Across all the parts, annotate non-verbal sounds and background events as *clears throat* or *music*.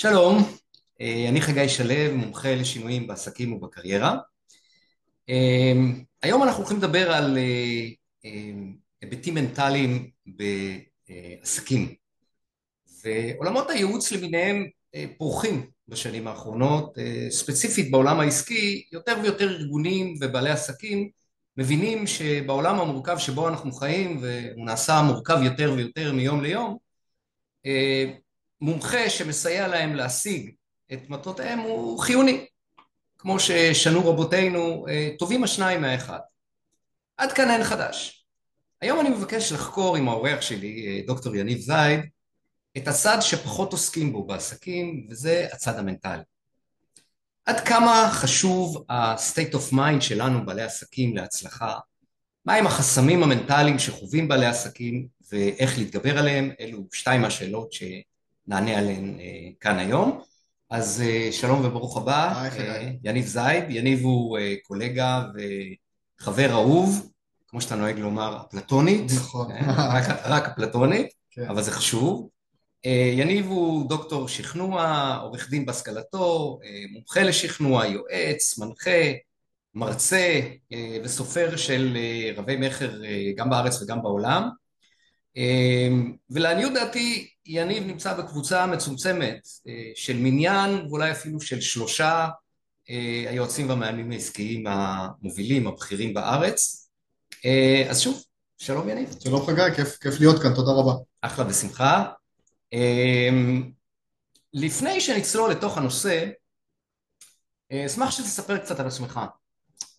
שלום, אה, אני חגי שלו, מומחה לשינויים בעסקים ובקריירה. אה, היום אנחנו הולכים לדבר על אה, היבטים מנטליים בעסקים. ועולמות הייעוץ למיניהם פורחים בשנים האחרונות, ספציפית בעולם העסקי, יותר ויותר ארגונים ובעלי עסקים מבינים שבעולם המורכב שבו אנחנו חיים, והוא נעשה מורכב יותר ויותר מיום ליום, מומחה שמסייע להם להשיג את מטרותיהם הוא חיוני, כמו ששנו רבותינו, טובים השניים מהאחד. עד כאן אין חדש. היום אני מבקש לחקור עם האורח שלי, דוקטור יניב זייד, את הצד שפחות עוסקים בו בעסקים, וזה הצד המנטלי. עד כמה חשוב ה-state of mind שלנו, בעלי עסקים, להצלחה, מהם החסמים המנטליים שחווים בעלי עסקים ואיך להתגבר עליהם, אלו שתיים מהשאלות שנענה עליהן כאן היום. אז שלום וברוך הבא, יניב זייד, יניב הוא קולגה וחבר אהוב, כמו שאתה נוהג לומר, אפלטונית, נכון, רק אפלטונית, אבל זה חשוב. יניב הוא דוקטור שכנוע, עורך דין בהשכלתו, מומחה לשכנוע, יועץ, מנחה, מרצה וסופר של רבי מכר גם בארץ וגם בעולם. ולעניות דעתי יניב נמצא בקבוצה מצומצמת של מניין ואולי אפילו של שלושה היועצים והמאמנים העסקיים המובילים, הבכירים בארץ. אז שוב, שלום יניב. שלום חגי, כיף להיות כאן, תודה רבה. אחלה ושמחה. לפני שנצלול לתוך הנושא, אשמח שתספר קצת על עצמך.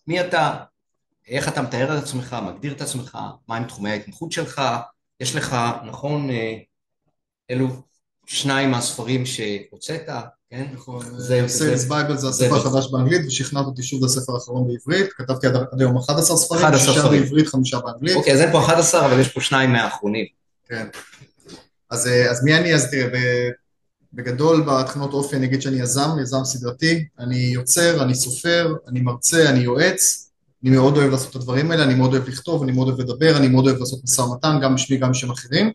מי אתה, איך אתה מתאר את עצמך, מגדיר את עצמך, מהם תחומי ההתמחות שלך, יש לך, נכון, אלו שניים מהספרים שהוצאת, כן? נכון, Sales Bible זה הספר החדש באנגלית ושכנעת אותי שוב לספר האחרון בעברית, כתבתי עד היום 11 ספרים, שישה בעברית, חמישה באנגלית. אוקיי, אז אין פה 11 אבל יש פה שניים מהאחרונים. כן. אז מי אני? אז תראה, בגדול בתכונות אופי אני אגיד שאני יזם, יזם סדרתי, אני יוצר, אני סופר, אני מרצה, אני יועץ, אני מאוד אוהב לעשות את הדברים האלה, אני מאוד אוהב לכתוב, אני מאוד אוהב לדבר, אני מאוד אוהב לעשות משא ומתן, גם בשמי, גם בשם אחרים.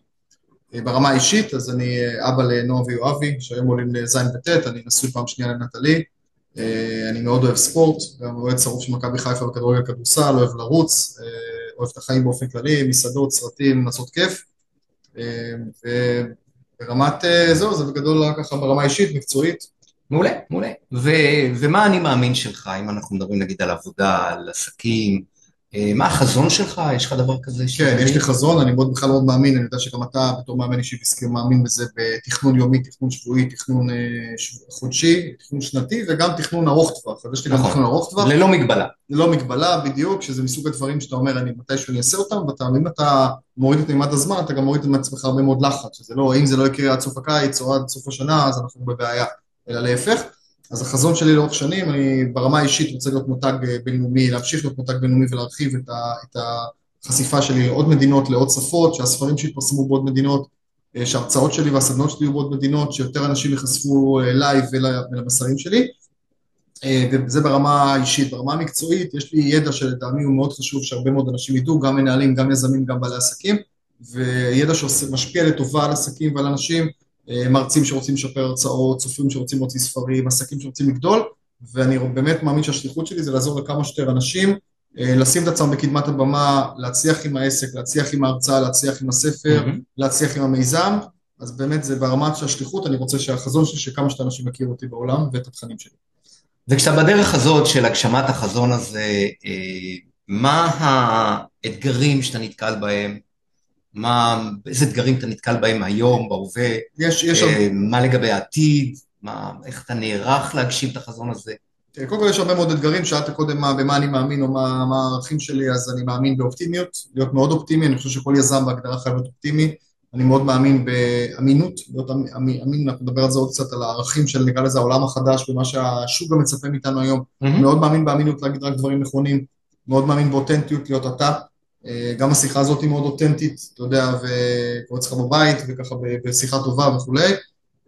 ברמה האישית, אז אני אבא לנועה ויואבי, שהיום עולים לזין וט', אני נשוי פעם שנייה לנטלי, אני מאוד אוהב ספורט, גם אוהד שרוף של מכבי חיפה בכדורגל כדורסל, אוהב לרוץ, אוהב את החיים באופן כללי, מסעדות, סרטים, לעשות כיף. וברמת, זהו, זה בגדול ככה ברמה האישית, מקצועית. מעולה, מעולה. ומה אני מאמין שלך, אם אנחנו מדברים נגיד על עבודה, על עסקים, מה החזון שלך? יש לך דבר כזה? כן, יש לי חזון, אני בכלל מאוד מאמין, אני יודע שגם אתה בתור מאמן אישי ועסקי מאמין בזה בתכנון יומי, תכנון שבועי, תכנון חודשי, תכנון שנתי וגם תכנון ארוך טווח, אז יש לי גם תכנון ארוך טווח. ללא מגבלה. ללא מגבלה, בדיוק, שזה מסוג הדברים שאתה אומר, אני מתישהו אני אעשה אותם, ואם אתה מוריד את מימד הזמן, אתה גם מוריד מעצמך הרבה מאוד לחץ, שזה לא, אם זה לא יקרה עד סוף הקיץ או עד סוף השנה, אז אנחנו בבעיה, אלא להפך. אז החזון שלי לאורך שנים, אני ברמה האישית רוצה להיות מותג בינלאומי, להמשיך להיות מותג בינלאומי ולהרחיב את החשיפה שלי לעוד מדינות, לעוד שפות, שהספרים שיתפרסמו בעוד מדינות, שההרצאות שלי והסדנות שלי יהיו בעוד מדינות, שיותר אנשים ייחשפו אליי ולמסרים שלי, וזה ברמה האישית. ברמה המקצועית, יש לי ידע שלטעמי הוא מאוד חשוב שהרבה מאוד אנשים ידעו, גם מנהלים, גם יזמים, גם בעלי עסקים, וידע שמשפיע לטובה על עסקים ועל אנשים, מרצים שרוצים לשפר הרצאות, סופרים שרוצים להוציא ספרים, עסקים שרוצים לגדול, ואני באמת מאמין שהשליחות שלי זה לעזור לכמה שיותר אנשים, לשים את עצמם בקדמת הבמה, להצליח עם העסק, להצליח עם ההרצאה, להצליח עם הספר, להצליח עם המיזם, אז באמת זה ברמת השליחות, אני רוצה שהחזון שלי, שכמה שיותר אנשים יכירו אותי בעולם ואת התכנים שלי. וכשאתה בדרך הזאת של הגשמת החזון הזה, מה האתגרים שאתה נתקל בהם? מה, איזה אתגרים אתה נתקל בהם היום, בהווה, יש, יש... מה לגבי העתיד, מה, איך אתה נערך להגשים את החזון הזה? קודם כל יש הרבה מאוד אתגרים, שאלת קודם מה, במה אני מאמין או מה, מה הערכים שלי, אז אני מאמין באופטימיות, להיות מאוד אופטימי, אני חושב שכל יזם בהגדרה חייב להיות אופטימי, אני מאוד מאמין באמינות, להיות אמין, אנחנו נדבר על זה עוד קצת, על הערכים של נקרא לזה העולם החדש, ומה שהשוק גם מצפה מאיתנו היום, mm-hmm. מאוד מאמין באמינות להגיד רק דברים נכונים, מאוד מאמין באותנטיות, להיות אתה, גם השיחה הזאת היא מאוד אותנטית, אתה יודע, וקורא אצלך בבית, וככה בשיחה טובה וכולי,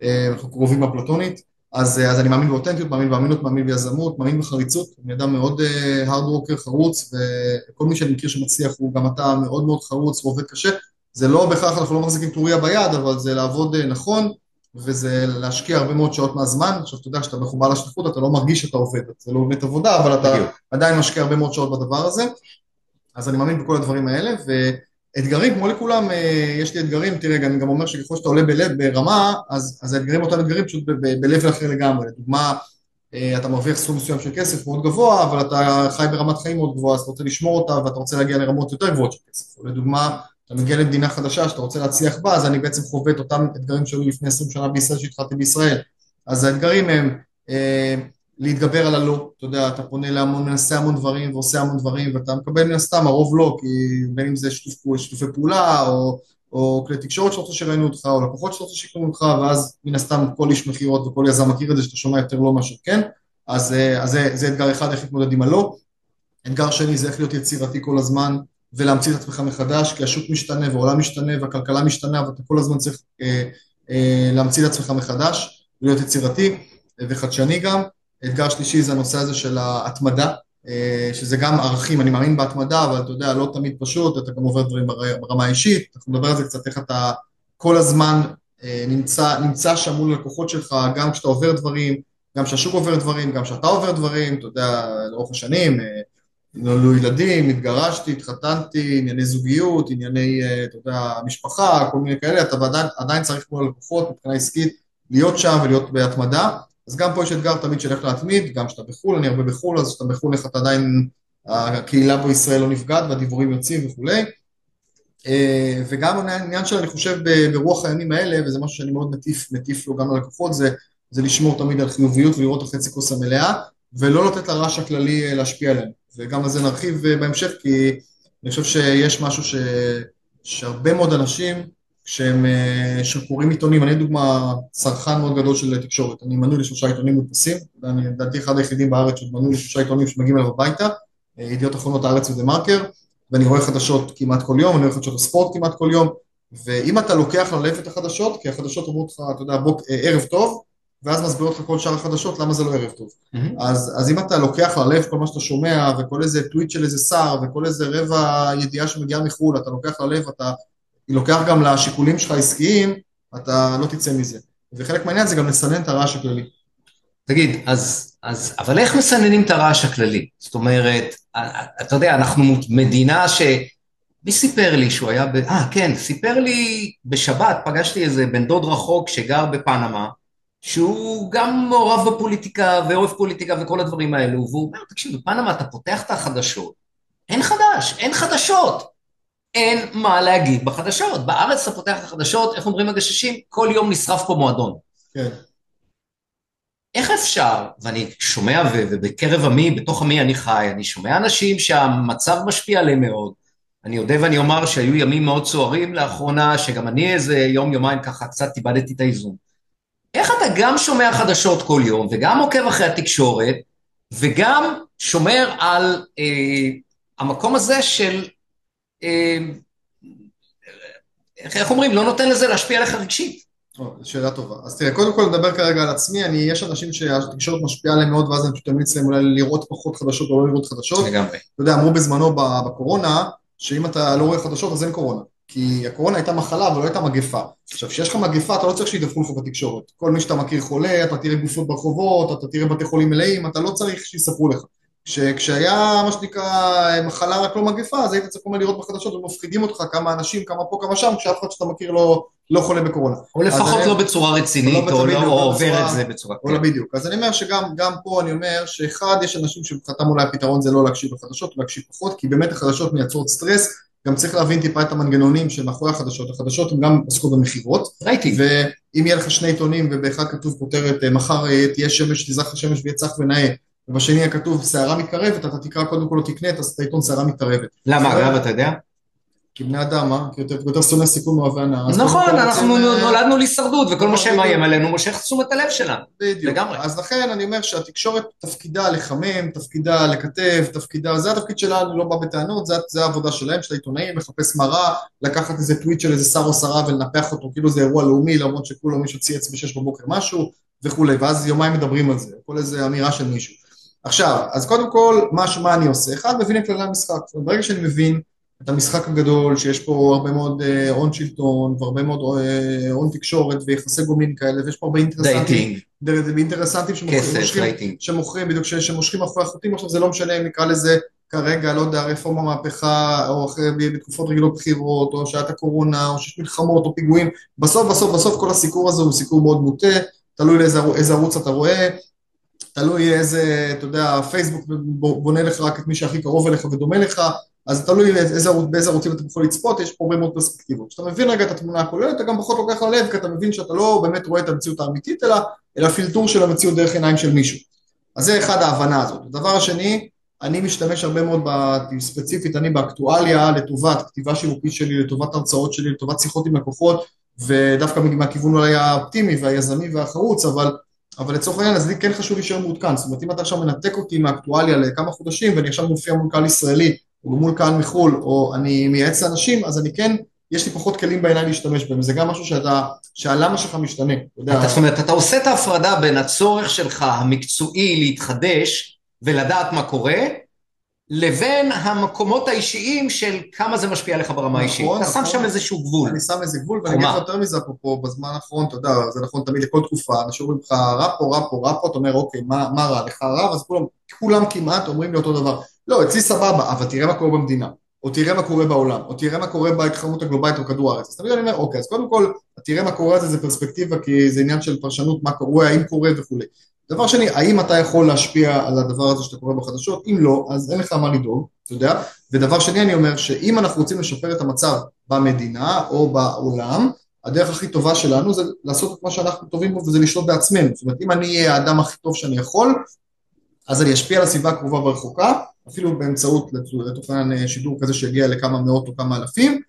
אנחנו קרובים אפלטונית, אז, אז אני מאמין באותנטיות, מאמין באמינות, מאמין ביזמות, מאמין בחריצות, אני אדם מאוד הארד וורקר חרוץ, וכל מי שאני מכיר שמצליח הוא גם אתה מאוד מאוד חרוץ ועובד קשה, זה לא בהכרח אנחנו לא מחזיקים טוריה ביד, אבל זה לעבוד נכון, וזה להשקיע הרבה מאוד שעות מהזמן, עכשיו אתה יודע שאתה מחובר לשליחות אתה לא מרגיש שאתה עובד, זה לא באמת עבודה, אבל אתה בדיוק. עדיין משקיע הרבה מאוד שעות בדבר הזה, אז אני מאמין בכל הדברים האלה, ואתגרים כמו לכולם, אה, יש לי אתגרים, תראה, אני גם אומר שככל שאתה עולה בלב, ברמה, אז, אז האתגרים אותם אתגרים פשוט ב-level אחר לגמרי, לדוגמה, אה, אתה מרוויח סכום מסוים של כסף מאוד גבוה, אבל אתה חי ברמת חיים מאוד גבוהה, אז אתה רוצה לשמור אותה ואתה רוצה להגיע לרמות יותר גבוהות של כסף, לדוגמה, אתה מגיע למדינה חדשה שאתה רוצה להצליח בה, אז אני בעצם חווה את אותם אתגרים שהיו לפני 20 שנה בישראל שהתחלתי בישראל. אז האתגרים הם אה, להתגבר על הלא, אתה יודע, אתה פונה להמון, מנסה המון דברים ועושה המון דברים, ואתה מקבל מן הסתם, הרוב לא, כי בין אם זה שיתוף, שיתופי פעולה, או, או כלי תקשורת שאתה רוצה שראינו אותך, או לקוחות שאתה רוצה שיקראו אותך, ואז מן הסתם כל איש מכירות וכל יזם מכיר את זה, שאתה שומע יותר לא מאשר כן, אז, אה, אז זה, זה אתגר אחד, איך להתמודד עם הלא. אתגר שני זה איך להיות יצירתי כל הזמן, ולהמציא את עצמך מחדש, כי השוק משתנה והעולם משתנה והכלכלה משתנה ואתה כל הזמן צריך אה, אה, להמציא את עצמך מחדש, להיות יצירתי וחדשני גם. אתגר שלישי זה הנושא הזה של ההתמדה, אה, שזה גם ערכים, אני מאמין בהתמדה, אבל אתה יודע, לא תמיד פשוט, אתה גם עובר דברים ברמה האישית, אנחנו נדבר על זה קצת, איך אתה כל הזמן אה, נמצא, נמצא שם מול לקוחות שלך, גם כשאתה עובר דברים, גם כשהשוק עובר דברים, גם כשאתה עובר דברים, אתה יודע, לאורך השנים, אה, נולדו ילדים, התגרשתי, התחתנתי, ענייני זוגיות, ענייני, אתה יודע, משפחה, כל מיני כאלה, אתה עדיין, עדיין צריך כמו לקוחות מבחינה עסקית להיות שם ולהיות בהתמדה, אז גם פה יש אתגר תמיד של איך להתמיד, גם כשאתה בחו"ל, אני הרבה בחו"ל, אז כשאתה בחו"ל איך אתה עדיין, הקהילה בישראל לא נפגעת והדיבורים יוצאים וכולי, אה, וגם העניין של אני חושב ברוח הימים האלה, וזה משהו שאני מאוד מטיף, מטיף לו גם ללקוחות, זה, זה לשמור תמיד על חיוביות ולראות את החצי כוס המלאה, ולא לתת לרעש הכללי אה, להשפיע עליהם. וגם על זה נרחיב אה, בהמשך, כי אני חושב שיש משהו ש... שהרבה מאוד אנשים, כשהם, אה, שקוראים עיתונים, אני לדוגמה צרכן מאוד גדול של תקשורת, אני מנוי לשלושה עיתונים מודפסים, אני לדעתי אחד היחידים בארץ שמנוי לשלושה עיתונים שמגיעים אליו הביתה, אה, ידיעות אחרונות הארץ ודה מרקר, ואני רואה חדשות כמעט כל יום, אני רואה חדשות הספורט כמעט כל יום, ואם אתה לוקח ללב את החדשות, כי החדשות אומרות לך, אתה יודע, בוק, ערב טוב, ואז מסבירות לך כל שאר החדשות למה זה לא ערב טוב. Mm-hmm. אז, אז אם אתה לוקח ללב כל מה שאתה שומע וכל איזה טוויט של איזה שר וכל איזה רבע ידיעה שמגיעה מחו"ל, אתה לוקח ללב, אתה לוקח גם לשיקולים שלך עסקיים, אתה לא תצא מזה. וחלק מהעניין זה גם לסנן את הרעש הכללי. תגיד, אז, אז, אבל איך מסננים את הרעש הכללי? זאת אומרת, אתה יודע, אנחנו מדינה ש... מי סיפר לי שהוא היה ב... אה, כן, סיפר לי בשבת, פגשתי איזה בן דוד רחוק שגר בפנמה, שהוא גם מעורב בפוליטיקה ואוהב פוליטיקה וכל הדברים האלו, והוא אומר, תקשיב, בפנמה אתה פותח את החדשות, אין חדש, אין חדשות. אין מה להגיד בחדשות. בארץ אתה פותח את החדשות, איך אומרים הגששים? כל יום נשרף פה מועדון. כן. איך אפשר, ואני שומע, ובקרב עמי, בתוך עמי אני חי, אני שומע אנשים שהמצב משפיע עליהם מאוד. אני אודה ואני אומר שהיו ימים מאוד סוערים לאחרונה, שגם אני איזה יום, יומיים ככה קצת איבדתי את האיזון. איך אתה גם שומע חדשות כל יום, וגם עוקב אחרי התקשורת, וגם שומר על אה, המקום הזה של, איך אומרים, לא נותן לזה להשפיע עליך רגשית. שאלה טובה. אז תראה, קודם כל נדבר כרגע על עצמי, אני, יש אנשים שהתקשורת משפיעה עליהם מאוד, ואז אני פשוט אמליץ להם אולי לראות פחות חדשות או לא לראות חדשות. לגמרי. אתה יודע, אמרו בזמנו בקורונה, שאם אתה לא רואה חדשות אז אין קורונה. כי הקורונה הייתה מחלה אבל לא הייתה מגפה. עכשיו, כשיש לך מגפה אתה לא צריך שידווחו לך בתקשורת. כל מי שאתה מכיר חולה, אתה תראה גופות ברחובות, אתה תראה בתי חולים מלאים, אתה לא צריך שיספרו לך. כש, כשהיה מה שנקרא מחלה רק לא מגפה, אז היית צריך כל לראות בחדשות ומפחידים אותך כמה אנשים, כמה פה, כמה שם, כשאף אחד שאתה מכיר לא, לא חולה בקורונה. או לפחות לא בצורה רצינית, לא או לא עובר את זה בצורה... או לא בדיוק. אז אני אומר שגם פה אני אומר שאחד, יש אנשים שמבחינתם אולי הפתרון זה לא להקשיב לחדשות, להקשיב פחות, כי באמת החדשות מייצרות סטרס, גם צריך להבין טיפה את המנגנונים שמאחורי החדשות, החדשות הן גם עוסקות במכירות, ראיתי, ואם יהיה לך שני עיתונים ובאחד כתוב כותרת מחר אה, תהיה שמש, תזרח השמש ויהיה צח ונאה, ובשני יהיה כתוב שערה מתקרבת, אתה תקרא קודם כל לא תקנה את העיתון שערה מתקרבת. למה אגב אתה יודע? כי בני אדם, אה? כי יותר, שונא סיכון מאוהבי הנאה. נכון, אנחנו רוצים... נולדנו להישרדות, וכל מה שמאיים עלינו מושך תשומת הלב שלנו. בדיוק. לגמרי. אז לכן אני אומר שהתקשורת תפקידה לחמם, תפקידה לכתב, תפקידה, זה התפקיד שלה, אני לא בא בטענות, זה, זה העבודה שלהם, של העיתונאים, לחפש מראה, לקחת איזה טוויט של איזה שר או שרה ולנפח אותו, כאילו זה אירוע לאומי, למרות שכולו מישהו צייץ בשש בבוקר משהו, וכולי, ואז יומיים מדברים על זה, כל איזה אמירה של מישהו. עכשיו, אז קודם כל, מה, מה אני עושה? אחד, מבין את כללי המשחק. ברגע שאני מבין את המשחק הגדול, שיש פה הרבה מאוד אה, הון שלטון, והרבה מאוד אה, הון תקשורת ויחסי גומלין כאלה, ויש פה הרבה אינטרסנטים, אינטרסנטים שמוכרים, שמוכרים, בדיוק, שמושכים אחרי החוטים, עכשיו זה לא משנה אם נקרא לזה כרגע, לא יודע, רפורמה מהפכה, או אחרי, בתקופות רגילות בחירות, או שעת הקורונה, או שיש מלחמות, או פיגועים, בסוף, בסוף, בסוף כל הסיקור הזה הוא סיקור מאוד מוטה, תלוי לאיזה ערוץ אתה רואה, תלוי איזה, אתה יודע, פייסבוק בונה לך רק את מי שהכי קרוב אליך ודומה לך, אז תלוי איזה, באיזה ערוצים אתה יכול לצפות, יש פה הרבה מאוד פרספקטיבות. כשאתה מבין רגע את התמונה הכוללת, אתה גם פחות לוקח ללב, כי אתה מבין שאתה לא באמת רואה את המציאות האמיתית, אלא, אלא פילטור של המציאות דרך עיניים של מישהו. אז זה אחד ההבנה הזאת. הדבר השני, אני משתמש הרבה מאוד, ספציפית אני באקטואליה, לטובת כתיבה שיווקית שלי, לטובת הרצאות שלי, לטובת שיחות עם לקוחות, ודווקא מהכיוון אולי האופטימי והיזמי והחרוץ, אבל אבל לצורך העניין, אז לי כן חשוב להישאר מעודכן, זאת אומרת אם אתה עכשיו מנתק אותי מהאקטואליה לכמה חודשים ואני עכשיו מופיע מול קהל ישראלי או מול קהל מחו"ל או אני מייעץ לאנשים, אז אני כן, יש לי פחות כלים בעיניי להשתמש בהם, זה גם משהו שאתה, שהלמה שלך משתנה, אתה יודע. זאת אומרת, אתה עושה את ההפרדה בין הצורך שלך המקצועי להתחדש ולדעת מה קורה, לבין המקומות האישיים של כמה זה משפיע עליך ברמה האישית. נכון, אתה שם נכון. שם איזשהו גבול. אני שם איזה גבול, ואני אגיד לך יותר מזה אפרופו, בזמן האחרון, אתה יודע, זה נכון תמיד לכל תקופה, אנשים אומרים לך רע פה, רע פה, רע פה, אתה אומר, אוקיי, מה, מה רע לך רע, אז כולם, כולם כמעט אומרים לי אותו דבר. לא, אצלי סבבה, אבל תראה מה קורה במדינה, או תראה מה קורה בעולם, או תראה מה קורה בהתחממות הגלובלית או כדור הארץ. אז תמיד אני אומר, אוקיי, אז קודם כל, תראה מה קורה זה, זה פרספקטיבה, כי זה עניין של פרשנות, מה קורה, האם קורה וכולי. דבר שני, האם אתה יכול להשפיע על הדבר הזה שאתה קורא בחדשות? אם לא, אז אין לך מה לדאוג, אתה יודע? ודבר שני, אני אומר שאם אנחנו רוצים לשפר את המצב במדינה או בעולם, הדרך הכי טובה שלנו זה לעשות את מה שאנחנו טובים בו וזה לשלוט בעצמנו. זאת אומרת, אם אני אהיה האדם הכי טוב שאני יכול, אז אני אשפיע על הסביבה הקרובה והרחוקה, אפילו באמצעות, לצורך שידור כזה שיגיע לכמה מאות או כמה אלפים,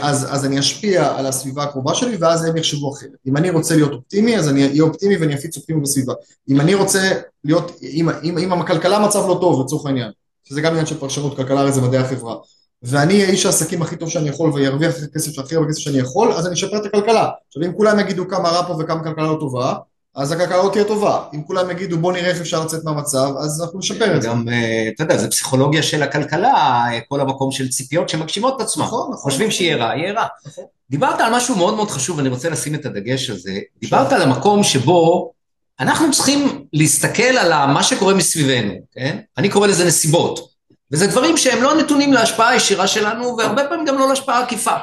אז, אז אני אשפיע על הסביבה הקרובה שלי ואז הם יחשבו אחרת. אם אני רוצה להיות אופטימי, אז אני אהיה אופטימי ואני אפיץ אופטימי בסביבה. אם אני רוצה להיות, אם, אם, אם הכלכלה המצב לא טוב לצורך העניין, שזה גם עניין של פרשנות, כלכלה הרי זה מדעי החברה, ואני אהיה איש העסקים הכי טוב שאני יכול וארוויח כסף הכי הרבה כסף שאני יכול, אז אני אשפר את הכלכלה. עכשיו אם כולם יגידו כמה רע פה וכמה כלכלה לא טובה, אז הכלכלה לא תהיה טובה. אם כולם יגידו בוא נראה איך אפשר לצאת מהמצב, אז אנחנו נשפר את זה. גם, אה, אתה יודע, זה פסיכולוגיה של הכלכלה, כל המקום של ציפיות שמגשימות את עצמם. נכון, נכון. חושבים שיהיה רע, יהיה רע. נכון. דיברת על משהו מאוד מאוד חשוב, ואני רוצה לשים את הדגש על זה. דיברת על המקום שבו אנחנו צריכים להסתכל על מה שקורה מסביבנו, כן? אני קורא לזה נסיבות. וזה דברים שהם לא נתונים להשפעה הישירה שלנו, והרבה פעמים גם לא להשפעה עקיפה.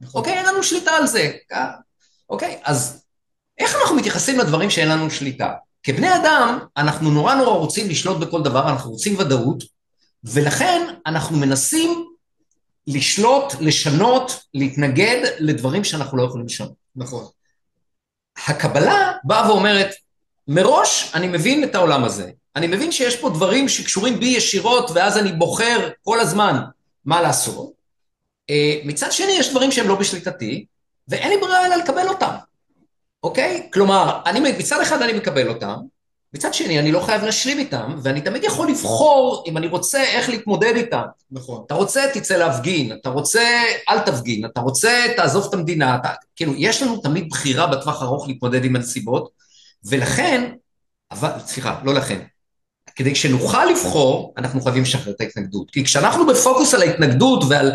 נכון. אוקיי? אין לנו שליטה על זה. אוקיי? אז איך אנחנו מתייחסים לדברים שאין לנו שליטה? כבני אדם, אנחנו נורא נורא רוצים לשלוט בכל דבר, אנחנו רוצים ודאות, ולכן אנחנו מנסים לשלוט, לשנות, להתנגד לדברים שאנחנו לא יכולים לשנות. נכון. הקבלה באה ואומרת, מראש אני מבין את העולם הזה. אני מבין שיש פה דברים שקשורים בי ישירות, ואז אני בוחר כל הזמן מה לעשות. אה, מצד שני, יש דברים שהם לא בשליטתי, ואין לי ברירה אלא לקבל אותם. אוקיי? כלומר, אני, מצד אחד אני מקבל אותם, מצד שני אני לא חייב להשלים איתם, ואני תמיד יכול לבחור אם אני רוצה איך להתמודד איתם. נכון. אתה רוצה, תצא להפגין, אתה רוצה, אל תפגין, אתה רוצה, תעזוב את המדינה, אתה, כאילו, יש לנו תמיד בחירה בטווח ארוך להתמודד עם הנסיבות, ולכן, אבל, סליחה, לא לכן, כדי שנוכל לבחור, אנחנו חייבים לשחרר את ההתנגדות. כי כשאנחנו בפוקוס על ההתנגדות ועל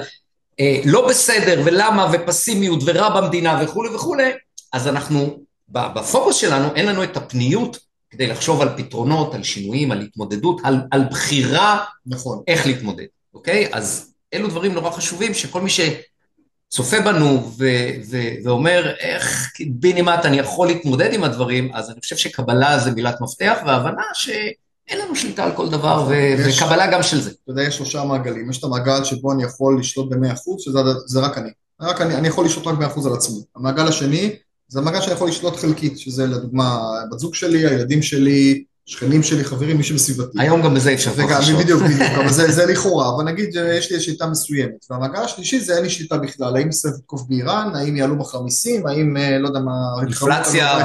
אה, לא בסדר ולמה ופסימיות ורע במדינה וכולי וכולי, אז אנחנו, בפוקוס שלנו אין לנו את הפניות כדי לחשוב על פתרונות, על שינויים, על התמודדות, על, על בחירה נכון. איך להתמודד, אוקיי? אז אלו דברים נורא חשובים שכל מי שצופה בנו ו- ו- ואומר איך בנימט אני יכול להתמודד עם הדברים, אז אני חושב שקבלה זה מילת מפתח והבנה שאין לנו שליטה על כל דבר. ו- יש, וקבלה גם של זה. אתה יודע, יש שלושה מעגלים, יש את המעגל שבו אני יכול לשלוט ב-100%, שזה רק אני. רק אני, אני יכול לשלוט רק ב-100% על עצמי. המעגל השני זה מגע שאני יכול לשלוט חלקית, שזה לדוגמה בת זוג שלי, הילדים שלי, שכנים שלי, חברים, מי שבסביבתי. היום גם בזה אפשר כבר לשלוט. בדיוק, בדיוק, אבל זה, זה *laughs* לכאורה, אבל נגיד יש לי שליטה מסוימת. והמעגל השלישי זה אין לי שליטה בכלל, האם ישראל תתקוף באיראן, האם יעלו מחר מיסים, האם אה, לא יודע מה...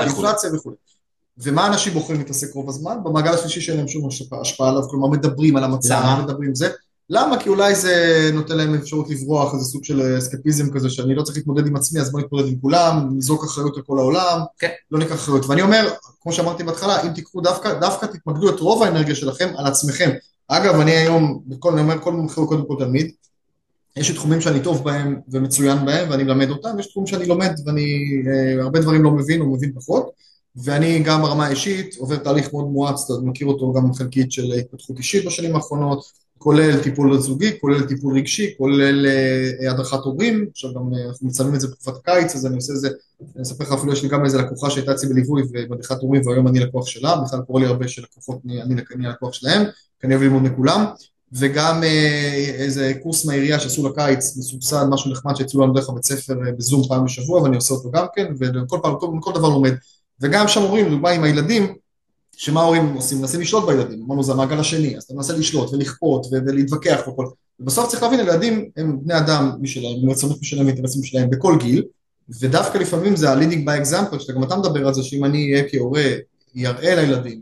אינפלציה וכו'. ומה אנשים בוחרים להתעסק רוב הזמן? במעגל השלישי שאין להם שום השפעה עליו, כלומר מדברים על המצב, מדברים זה. למה? כי אולי זה נותן להם אפשרות לברוח, איזה סוג של אסקפיזם כזה, שאני לא צריך להתמודד עם עצמי, אז בוא נתמודד עם כולם, נזרוק אחריות לכל העולם, כן. לא ניקח אחריות. ואני אומר, כמו שאמרתי בהתחלה, אם תיקחו דווקא, דווקא תתמקדו את רוב האנרגיה שלכם על עצמכם. אגב, אני היום, בכל, אני אומר, כל מומחה הוא קודם כל תלמיד, יש תחומים שאני טוב בהם ומצוין בהם ואני מלמד אותם, יש תחומים שאני לומד ואני אה, הרבה דברים לא מבין או מבין פחות, ואני גם ברמה האישית עובר תהליך מאוד מואץ, אתה מכיר אותו גם חלקית של התפתחות אישית בשנים האחרונות, כולל טיפול זוגי, כולל טיפול רגשי, כולל אה, הדרכת הורים, עכשיו גם אה, אנחנו מצלמים את זה בתקופת הקיץ, אז אני עושה את זה, אני אספר לך אפילו, יש לי גם איזה לקוחה שהייתה אצלי בליווי ובדרכת הורים והיום אני לקוח שלה, בכלל קורה לי הרבה שלקוחות, אני, אני לקוח שלהם, כי אני אוהב ללמוד מכולם, וגם אה, איזה קורס מהעירייה שעשו לקיץ, מסובסד, משהו נחמד שיצאו לנו דרך הבית ספר בזום פעם בשבוע ואני עושה אותו גם כן, וכל פעם, כל, כל דבר לומד, וגם שם אומרים, דוגמה עם הילדים, שמה ההורים עושים? מנסים לשלוט בילדים, אמרנו זה המעגל השני, אז אתה מנסה לשלוט ולכפות ולהתווכח וכל, ובסוף צריך להבין, ילדים הם בני אדם משלהם, עם רצונות משלהם ואינטרסים שלהם בכל גיל, ודווקא לפעמים זה ה-leading by example, שאתה גם אתה מדבר על זה שאם אני אהיה כהורה, יראה לילדים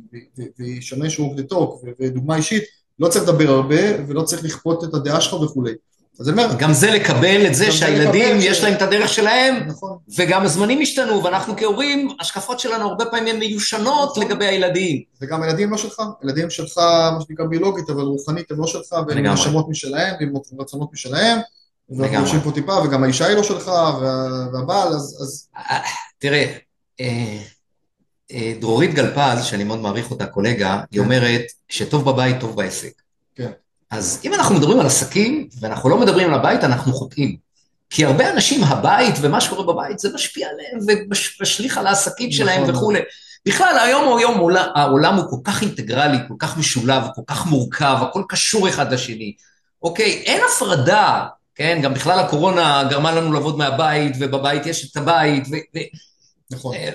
וישמש רוק לטוק ודוגמה אישית, לא צריך לדבר הרבה ולא צריך לכפות את הדעה שלך וכולי. אז אני אומר... גם זה לקבל את זה שהילדים יש. להם את הדרך שלהם, נכון. וגם הזמנים השתנו, ואנחנו כהורים, השקפות שלנו הרבה פעמים מיושנות נכון. לגבי הילדים. וגם הילדים לא שלך, הילדים שלך, מה שנקרא ביולוגית, אבל רוחנית הם לא שלך, והם נשמות משלהם, והם רצונות משלהם, ואנחנו יושבים פה טיפה, וגם האישה היא לא שלך, וה... והבעל, אז... אז... אה, תראה, אה, אה, דרורית גלפז, שאני מאוד מעריך אותה, קולגה, היא כן. אומרת שטוב בבית, טוב בעסק. כן. אז אם אנחנו מדברים על עסקים, ואנחנו לא מדברים על הבית, אנחנו חוטאים. כי הרבה אנשים, הבית ומה שקורה בבית, זה משפיע עליהם ומשליך על העסקים שלהם נכון. וכולי. בכלל, היום היום העולם, העולם הוא כל כך אינטגרלי, כל כך משולב, כל כך מורכב, הכל קשור אחד לשני. אוקיי, אין הפרדה, כן? גם בכלל הקורונה גרמה לנו לעבוד מהבית, ובבית יש את הבית, ו... נכון. אה,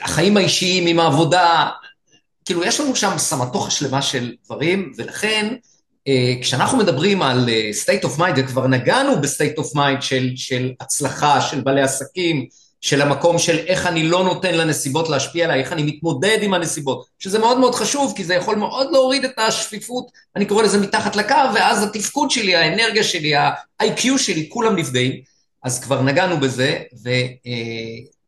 החיים האישיים עם העבודה, כאילו, יש לנו שם סמטוחה שלמה של דברים, ולכן, כשאנחנו מדברים על אה, state of mind, וכבר נגענו of mind של, של הצלחה, של בעלי עסקים, של המקום של איך אני לא נותן לנסיבות להשפיע עליי, איך אני מתמודד עם הנסיבות, שזה מאוד מאוד חשוב, כי זה יכול מאוד להוריד את השפיפות, אני קורא לזה מתחת לקו, ואז התפקוד שלי, האנרגיה שלי, ה-IQ שלי, כולם נפגעים. אז כבר נגענו בזה,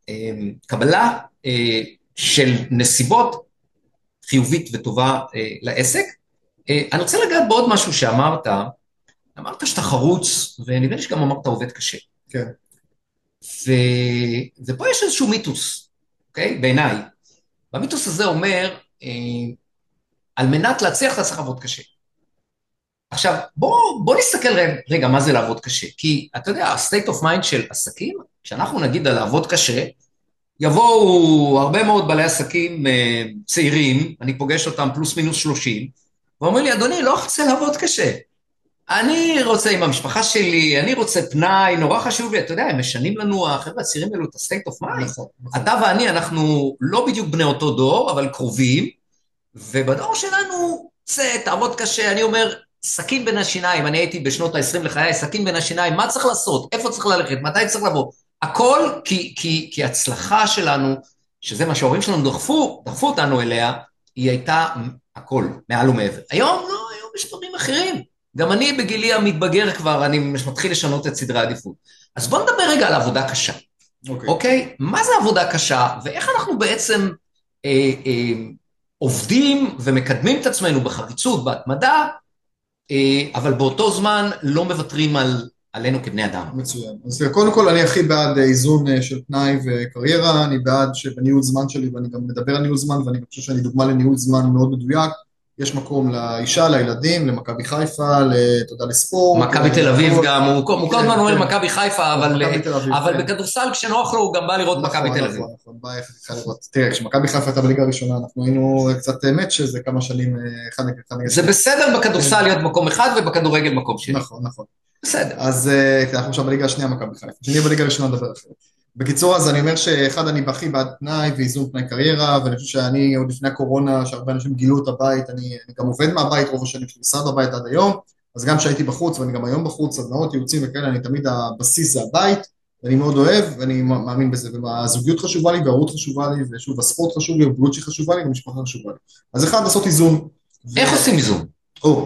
וקבלה אה, של נסיבות חיובית וטובה לעסק. אה, אני רוצה לגעת בעוד משהו שאמרת, אמרת שאתה חרוץ, ונדמה לי שגם אמרת עובד קשה. כן. ו... ופה יש איזשהו מיתוס, אוקיי? בעיניי. והמיתוס הזה אומר, אה, על מנת להצליח אתה צריך לעבוד קשה. עכשיו, בוא, בוא נסתכל רגע מה זה לעבוד קשה, כי אתה יודע, ה-state of mind של עסקים, כשאנחנו נגיד על לעבוד קשה, יבואו הרבה מאוד בעלי עסקים אה, צעירים, אני פוגש אותם פלוס מינוס שלושים, ואומרים לי, אדוני, לא רוצה לעבוד קשה. אני רוצה עם המשפחה שלי, אני רוצה פנאי, נורא חשוב לי, אתה יודע, הם משנים לנו, החבר'ה הצעירים האלו, את mind. נכון, נכון. אתה ואני, אנחנו לא בדיוק בני אותו דור, אבל קרובים, ובדור שלנו, צא, תעבוד קשה, אני אומר, סכין בין השיניים, אני הייתי בשנות ה-20 לחיי, סכין בין השיניים, מה צריך לעשות? איפה צריך ללכת? מתי צריך לבוא? הכל כי, כי, כי הצלחה שלנו, שזה מה שההורים שלנו דחפו, דחפו אותנו אליה, היא הייתה הכל, מעל ומעבר. היום לא, היום יש דברים אחרים. גם אני בגילי המתבגר כבר, אני מתחיל לשנות את סדרי העדיפות. אז בואו נדבר רגע על עבודה קשה. אוקיי? Okay. Okay? מה זה עבודה קשה, ואיך אנחנו בעצם אה, אה, עובדים ומקדמים את עצמנו בחריצות, בהתמדה, אה, אבל באותו זמן לא מוותרים על, עלינו כבני אדם. מצוין. אז קודם כל אני הכי בעד איזון אה, של פנאי וקריירה, אני בעד שבניהול זמן שלי, ואני גם מדבר על ניהול זמן, ואני חושב שאני דוגמה לניהול זמן מאוד מדויק, יש מקום לאישה, לילדים, למכבי חיפה, יודע, לספורט. מכבי תל אביב גם, הוא כל הזמן כן, אומר כן. מכבי חיפה, אבל כן. בכדורסל כשנוח לו הוא גם בא לראות נכון, מכבי תל אביב. נכון, נכון. תראה, כשמכבי חיפה הייתה בליגה הראשונה, אנחנו היינו קצת מאץ' שזה כמה שנים אה, אחד נגד אחד. זה בסדר בכדורסל להיות מקום אחד ובכדורגל מקום שני. נכון, נכון. בסדר. אז אה, אנחנו עכשיו בליגה השנייה מכבי חיפה. כשנהיה בליגה הראשונה נדבר אחרת. בקיצור, אז אני אומר שאחד, אני הכי בעד פנאי ואיזון פנאי קריירה, ואני חושב שאני עוד לפני הקורונה, שהרבה אנשים גילו את הבית, אני, אני גם עובד מהבית רוב השנים של משרד הבית עד היום, אז גם כשהייתי בחוץ, ואני גם היום בחוץ, סדנאות, ייעוצים וכאלה, אני תמיד הבסיס זה הבית, ואני מאוד אוהב, ואני מאמין בזה, והזוגיות חשובה לי, וההורות חשובה לי, ושוב, הספורט חשוב לי, הבריאות שחשובה לי, והמשפחה חשובה לי. אז אחד, לעשות איזון. איך עושים איזון?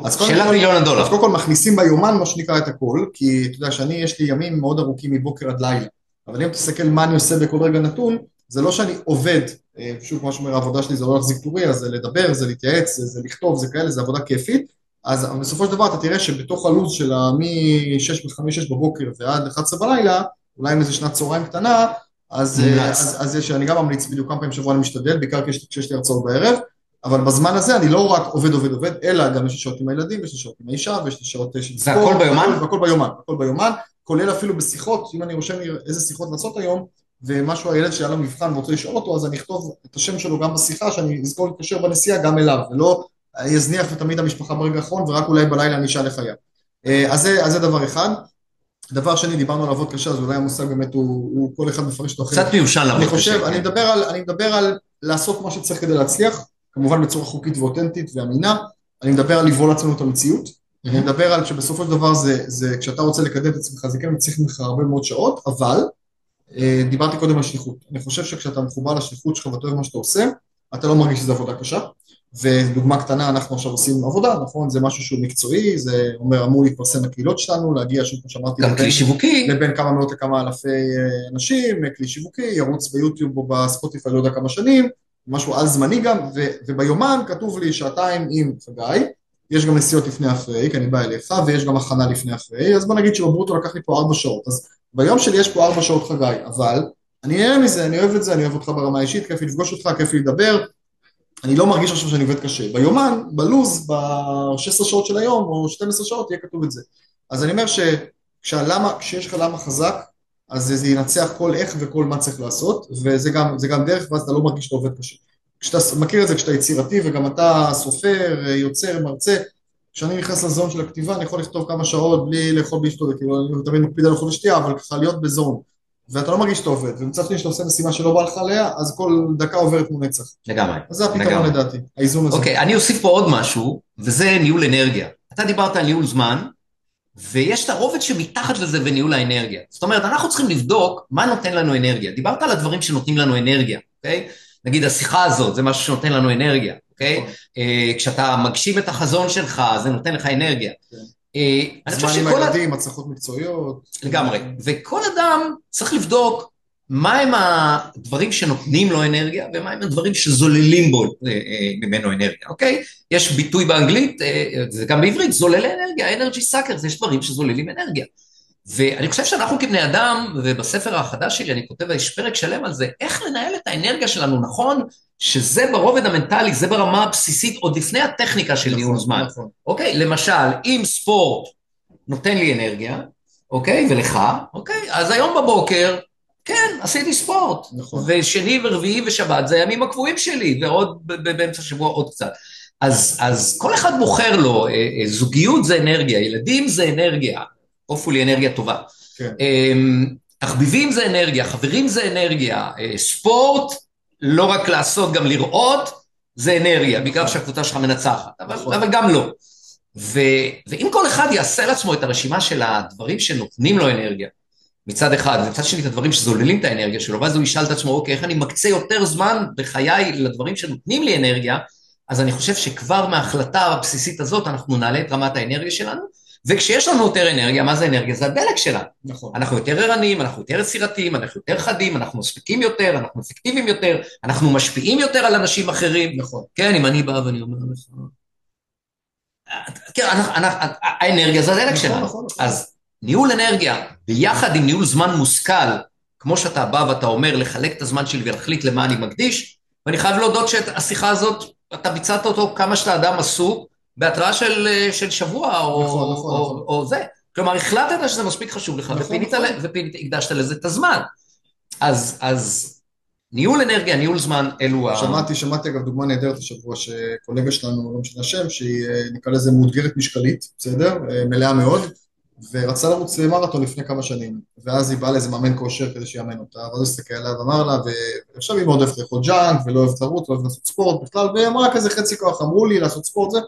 אז שאלה מיליון הדולר. אז קודם כל מכניסים ביומן מה שנקרא את הכל, כי אתה יודע שאני, יש לי ימים מאוד ארוכים מבוקר עד לילה. אבל אם תסתכל מה אני עושה בכל רגע נתון, זה לא שאני עובד, אה, שוב כמו שאומר העבודה שלי זה לא להחזיק טורי, אז זה לדבר, זה להתייעץ, זה, זה לכתוב, זה כאלה, זה עבודה כיפית, אז בסופו של דבר אתה תראה שבתוך הלו"ז של מ-6 ב-5-6 בבוקר ועד 11 בלילה, אולי עם איזה שנת צהריים קטנה, אז, אז, אז יש, אני גם ממליץ בדיוק כמה פעמים בשבוע אני משתדל, בעיקר כשיש לי הרצאות בערב, אבל בזמן הזה אני לא רק עובד עובד עובד, אלא גם יש לי שעות עם הילדים, יש לי שעות עם האישה, ויש לי שעות של ספורט. זה הכל ביומן? הכל ביומן, הכל ביומן, כולל אפילו בשיחות, אם אני רושם איזה שיחות לעשות היום, ומשהו הילד שהיה לו מבחן ורוצה לשאול אותו, אז אני אכתוב את השם שלו גם בשיחה, שאני אזכור להתקשר בנסיעה גם אליו, ולא יזניח ותמיד המשפחה ברגע האחרון, ורק אולי בלילה אני אשאל איך היה. אה, אז זה, אז זה דבר אחד. דבר שני, דיברנו על לעבוד קשה, אז אולי המושג באמת הוא, הוא כל אחד מפרש אותו אחרת. קצת מיושן לעבוד קשה. אני חושב, אני מדבר על, אני מדבר על לעשות מה שצריך כדי להצליח, כמובן בצורה חוקית ואותנטית ואמינה, אני מדבר על לבוא לעצמנו את המציאות, mm-hmm. אני מדבר על שבסופו של דבר זה, זה כשאתה רוצה לקדם את עצמך, זה כן צריך ממך הרבה מאוד שעות, אבל אה, דיברתי קודם על שליחות. אני חושב שכשאתה מחובר לשליחות שלך ואתה אוהב מה שאתה עושה, אתה לא מרגיש שזו עבודה קשה. ודוגמה קטנה, אנחנו עכשיו עושים עבודה, נכון? זה משהו שהוא מקצועי, זה אומר אמור להתפרסם לקהילות שלנו, להגיע, שוב כמו שאמרתי, גם כלי שיווקי. לבין כמה מאות לכמה אלפי אה, אנשים, כלי שיווקי, ירוץ ביוטיוב או בספוטיפיי לא יודע כמה שנים, משהו על זמני גם, ו, וביומן כתוב לי שעתיים עם חגי, יש גם נסיעות לפני אחרי, כי אני בא אליך, ויש גם הכנה לפני אחרי, אז בוא נגיד שבברוטו לקח לי פה ארבע שעות, אז ביום שלי יש פה ארבע שעות חגי, אבל אני נהנה מזה, אני אוהב את זה, אני אוהב אותך ברמה האישית, כיף לפגוש אותך, כיף לדבר, אני לא מרגיש עכשיו שאני עובד קשה. ביומן, בלוז, ב-16 שעות של היום, או 12 שעות, יהיה כתוב את זה. אז אני אומר שכשיש לך למה חזק, אז זה ינצח כל איך וכל מה צריך לעשות, וזה גם, גם דרך, ואז אתה לא מרגיש שאתה עובד קשה. כשאתה מכיר את זה כשאתה יצירתי, וגם אתה סופר, יוצר, מרצה, כשאני נכנס לזון של הכתיבה, אני יכול לכתוב כמה שעות בלי לאכול בלי שטות, כאילו אני תמיד מקפיד על לאכול ושתייה, אבל ככה להיות בזון. ואתה לא מרגיש שאתה עובד, ומצד שני שאתה עושה משימה שלא בא לך עליה, אז כל דקה עוברת כמו נצח. לגמרי. אז זה הפתרון לדעתי, האיזון הזה. אוקיי, אני אוסיף פה עוד משהו, וזה ניהול אנרגיה. אתה דיברת על ניהול זמן, ויש את הרובד שמתחת לזה בניהול האנרגיה. זאת אומרת, אנחנו צריכים לבדוק מה נותן לנו אנרגיה. דיברת על הדברים שנותנים לנו אנרגיה, אוקיי? נגיד השיחה הזאת, זה משהו שנותן לנו אנרגיה, אוקיי? נכון. אה, כשאתה מגשים את החזון שלך, זה נותן לך אנרגיה. כן. אה, זמן עם הילדים, הצלחות מקצועיות. לגמרי. וכל אדם צריך לבדוק מהם הדברים שנותנים לו אנרגיה ומהם הדברים שזוללים בו אה, אה, ממנו אנרגיה, אוקיי? יש ביטוי באנגלית, זה גם בעברית, זוללי אנרגיה, אנרגי סאקר, יש דברים שזוללים אנרגיה. ואני חושב שאנחנו כבני אדם, ובספר החדש שלי אני כותב, יש פרק שלם על זה, איך לנהל את האנרגיה שלנו נכון, שזה ברובד המנטלי, זה ברמה הבסיסית, עוד לפני הטכניקה של נכון, ניהול זמן. נכון. אוקיי? למשל, אם ספורט נותן לי אנרגיה, אוקיי? ולך, אוקיי? אז היום בבוקר, כן, עשיתי ספורט. נכון. ושני ורביעי ושבת זה הימים הקבועים שלי, ועוד באמצע השבוע עוד קצת. אז, אז כל אחד בוחר לו, אה, אה, זוגיות זה אנרגיה, ילדים זה אנרגיה, אופו אנרגיה טובה. כן. אמ, תחביבים זה אנרגיה, חברים זה אנרגיה, אה, ספורט לא רק לעשות, גם לראות, זה אנרגיה, בעיקר שהקבוצה שלך מנצחת, אבל, נכון. אבל גם לא. ו, ואם כל אחד יעשה לעצמו את הרשימה של הדברים שנותנים לו אנרגיה, מצד אחד, ומצד שני את הדברים שזוללים את האנרגיה שלו, ואז הוא ישאל את עצמו, אוקיי, איך אני מקצה יותר זמן בחיי לדברים שנותנים לי אנרגיה, אז אני חושב שכבר מההחלטה הבסיסית הזאת אנחנו נעלה את רמת האנרגיה שלנו, וכשיש לנו יותר אנרגיה, מה זה אנרגיה? זה הדלק שלנו. נכון. אנחנו יותר ערניים, אנחנו יותר יצירתיים, אנחנו יותר חדים, אנחנו מספיקים יותר, אנחנו אפקטיביים יותר, אנחנו משפיעים יותר על אנשים אחרים. נכון. כן, אם אני בא ואני אומר לך... כן, האנרגיה זה הדלק נכון, שלנו. נכון, נכון. אז ניהול אנרגיה, ביחד עם ניהול זמן מושכל, כמו שאתה בא ואתה אומר, לחלק את הזמן שלי ולהחליט למה אני מקדיש, ואני חייב להודות שהשיחה הזאת, אתה ביצעת אותו כמה שאתה אדם עסוק, בהתראה של, של שבוע או, נכון, נכון, או, נכון. או זה. כלומר, החלטת שזה מספיק חשוב לך, נכון, ופינית, נכון. ופינית, הקדשת לזה את הזמן. אז, אז ניהול אנרגיה, ניהול זמן, אלו ה... שמעתי, שמעתי אגב דוגמה נהדרת השבוע, שקולגה שלנו, לא משנה השם, שהיא אה, נקרא לזה מאותגרת משקלית, בסדר? אה, מלאה מאוד, ורצה לרוץ למרתון לפני כמה שנים, ואז היא באה לאיזה מאמן כושר כדי שיאמן אותה, ואז הוא הסתכל עליה ואמר לה, ועכשיו היא מאוד אוהבת לאכול ג'אנק, ולא אוהבת לרוץ, לא אוהבת לעשות ספורט בכלל, והיא אמרה כזה חצי כוח, אמרו לי לעשות ספורט זה,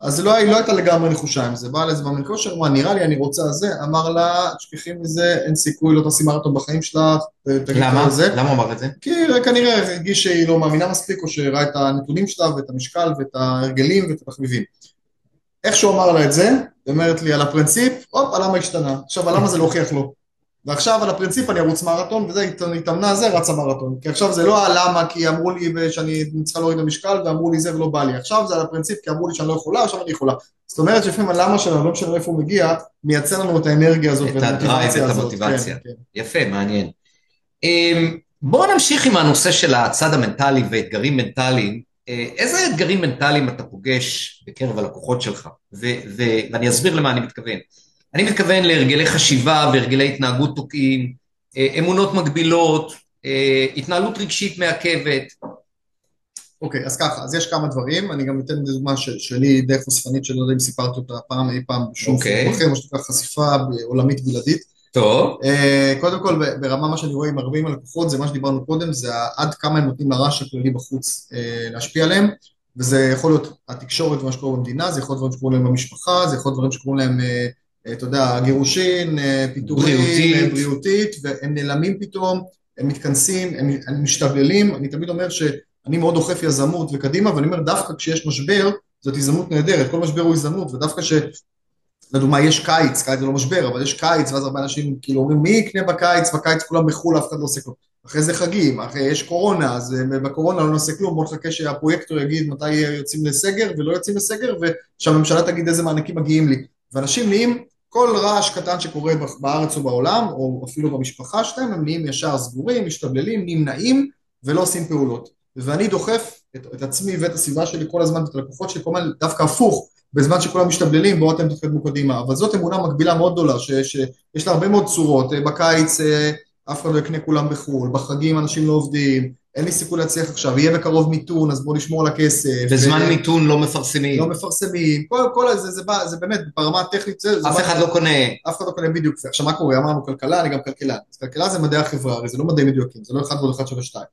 אז לא, היא לא הייתה לגמרי נחושה עם זה, באה לאיזה מאמן כושר, מה נראה לי, אני רוצה זה, אמר לה, תשכחי מזה, אין סיכוי, לא תעשי מרתון בחיים שלך, למה? למה הוא אמר את זה? כי כנראה הרגיש שהיא לא מאמינה מספיק, או שראה את הנתונים שלה, ואת המשקל, ואת ההרגלים, ואת התחביבים. איך שהוא אמר לה את זה, היא אומרת לי על הפרינציפ, הופ, הלמה השתנה. עכשיו, הלמה זה לא הוכיח לו? ועכשיו על הפרינציפ אני ארוץ מרתון, וזה התאמנה זה, רצה מרתון. כי עכשיו זה לא הלמה, כי אמרו לי שאני צריכה להוריד במשקל, ואמרו לי זה ולא בא לי. עכשיו זה על הפרינציפ, כי אמרו לי שאני לא יכולה, עכשיו אני יכולה. זאת אומרת שלפעמים הלמה שלנו, לא משנה איפה הוא מגיע, מייצר לנו את האנרגיה הזאת. את הדרייב, את המוטיבציה. כן, כן. יפה, מעניין. אמ, בואו נמשיך עם הנושא של הצד המנטלי ואתגרים מנטליים. אה, איזה אתגרים מנטליים אתה פוגש בקרב הלקוחות שלך? ואני אסביר למה אני מתכוון. אני מתכוון להרגלי חשיבה והרגלי התנהגות תוקעים, אה, אמונות מגבילות, אה, התנהלות רגשית מעכבת. אוקיי, אוקיי, אז ככה, אז יש כמה דברים, אני גם אתן דוגמה שלי די חושפנית, שלא יודע אם סיפרתי אותה פעם אי פעם בשום אוקיי. אוקיי. אחר, מה שנקרא חשיפה עולמית בלעדית. טוב. אה, קודם כל, ברמה מה שאני רואה עם הרבה הלקוחות, זה מה שדיברנו קודם, זה עד כמה הם נותנים לרעש הכללי בחוץ להשפיע עליהם, וזה יכול להיות התקשורת ומה שקורה במדינה, זה יכול להיות דברים שקורים להם במשפחה, זה יכול להיות דברים שקורים להם אה, אתה יודע, גירושין, אה, פיטורים, בריאותית. בריאותית, והם נעלמים פתאום, הם מתכנסים, הם, הם משתבללים, אני תמיד אומר שאני מאוד דוחף יזמות וקדימה, ואני אומר דווקא כשיש משבר, זאת הזדמנות נהדרת, כל משבר הוא הזדמנות, ודווקא ש... לדוגמה, יש קיץ, קיץ זה לא משבר, אבל יש קיץ, ואז הרבה אנשים כאילו אומרים, מי יקנה בקיץ? בקיץ כולם בחו"ל, אף אחד לא עושה כלום. אחרי זה חגים, אחרי יש קורונה, אז בקורונה לא נעשה כלום, בוא נחכה שהפרויקטור יגיד מתי יוצאים לסגר ולא יוצאים לסגר, ושהממשלה תגיד איזה מענקים מגיעים לי. ואנשים נהיים כל רעש קטן שקורה בארץ או בעולם, או אפילו במשפחה שלהם, הם נהיים ישר סגורים, משתבללים, נמנעים ולא עושים פעולות. ואני דוחף את, את עצמי ואת הסביבה שלי כל הזמן ואת הלקוחות שלי, כל הזמן דווקא הפוך, בזמן שכולם משתבללים, בואו אתם תתקדמו קדימה. אבל זאת אמונה מקבילה מאוד גדולה, שיש לה הרבה מאוד צורות. בקיץ אה, אף אחד לא יקנה כולם בחו"ל, בחגים אנשים לא עובדים, אין לי סיכוי להצליח עכשיו, יהיה בקרוב מיתון, אז בוא נשמור על הכסף. בזמן ו... מיתון לא מפרסמים. לא מפרסמים, כל, כל זה, זה, זה, זה באמת ברמה הטכנית, זה... אף זה אחד לא קונה. אף אחד לא קונה בדיוק. עכשיו מה קורה? אמרנו כלכלה, אני גם כלכלן. אז כלכלה זה מדעי החברה, הרי זה לא מדעים מדויקים, זה לא אחד ועוד אחד שלוש שתיים.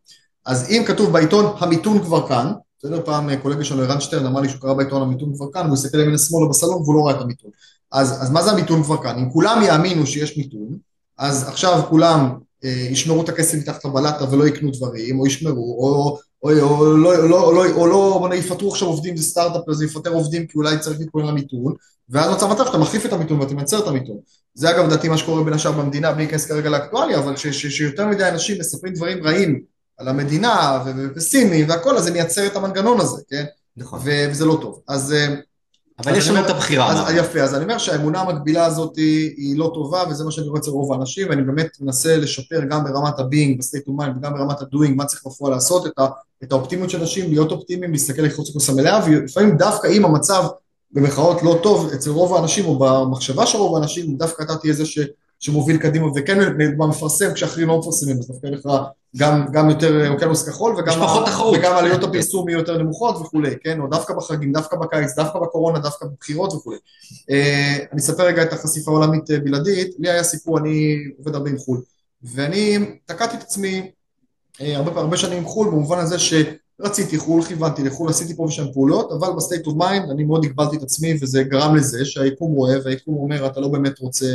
אז אם כתוב בעיתון המיתון כבר כאן, בסדר? פעם אה, קולגה שלנו, ערן שטרן, אמר לי שהוא קרא בעיתון המיתון כבר כאן, והוא הסתכל ימין שמאלה בסלון והוא לא ראה את המיתון. אז, אז מה זה המיתון כבר כאן? אם כולם יאמינו שיש מיתון, אז עכשיו כולם אה, ישמרו את הכסף מתחת לבלטה ולא יקנו דברים, או ישמרו, או, או, או, או, לא, או, לא, או, או לא, בוא יפטרו עכשיו עובדים, זה סטארט-אפ, אז יפטר עובדים כי אולי צריך להתכונן למיתון, ואז מצב מצב שאתה מחליף את המיתון ואתה מייצר את המיתון. זה אגב לדעתי מה שקורה בין השאר במדינה, בלי להיכנס כרגע לאקטואליה, אבל שיותר מדי אנשים מספרים דברים רעים על המדינה ופסימיים והכל, אז זה מייצר את המנגנון הזה, כן? נכון. וזה לא טוב. אז אה, אבל יש לנו את הבחירה. אז, יפה, אז אני אומר שהאמונה המקבילה הזאת היא, היא לא טובה, וזה מה שאני רואה אצל רוב האנשים, ואני באמת מנסה לשפר גם ברמת ב-state of mind, וגם ברמת ה-doing, מה צריך בפועל לעשות, את, ה, את האופטימיות של אנשים, להיות אופטימיים, להסתכל לחוץ לכוס המלאה, ולפעמים דווקא אם המצב במרכאות לא טוב אצל רוב האנשים, או במחשבה של רוב האנשים, דווקא אתה תהיה זה ש... שמוביל קדימה, וכן מפרסם כשאחרים לא מפרסמים, אז דווקא לך גם, גם יותר אוקיינוס כחול, וגם, וגם עלויות הפרסום יהיו יותר נמוכות וכולי, כן, או דווקא בחגים, דווקא בקיץ, דווקא בקורונה, דווקא בבחירות וכולי. אה, אני אספר רגע את החשיפה העולמית אה, בלעדית, לי היה סיפור, אני עובד הרבה עם חו"ל, ואני תקעתי את עצמי אה, הרבה, הרבה שנים עם חו"ל, במובן הזה שרציתי חו"ל, כיוונתי לחו"ל, עשיתי פה ושם פעולות, אבל ב state of mind אני מאוד הגבלתי את עצמי, וזה גרם לזה שהיקום רואה, והיקום אומר, אתה לא באמת רוצה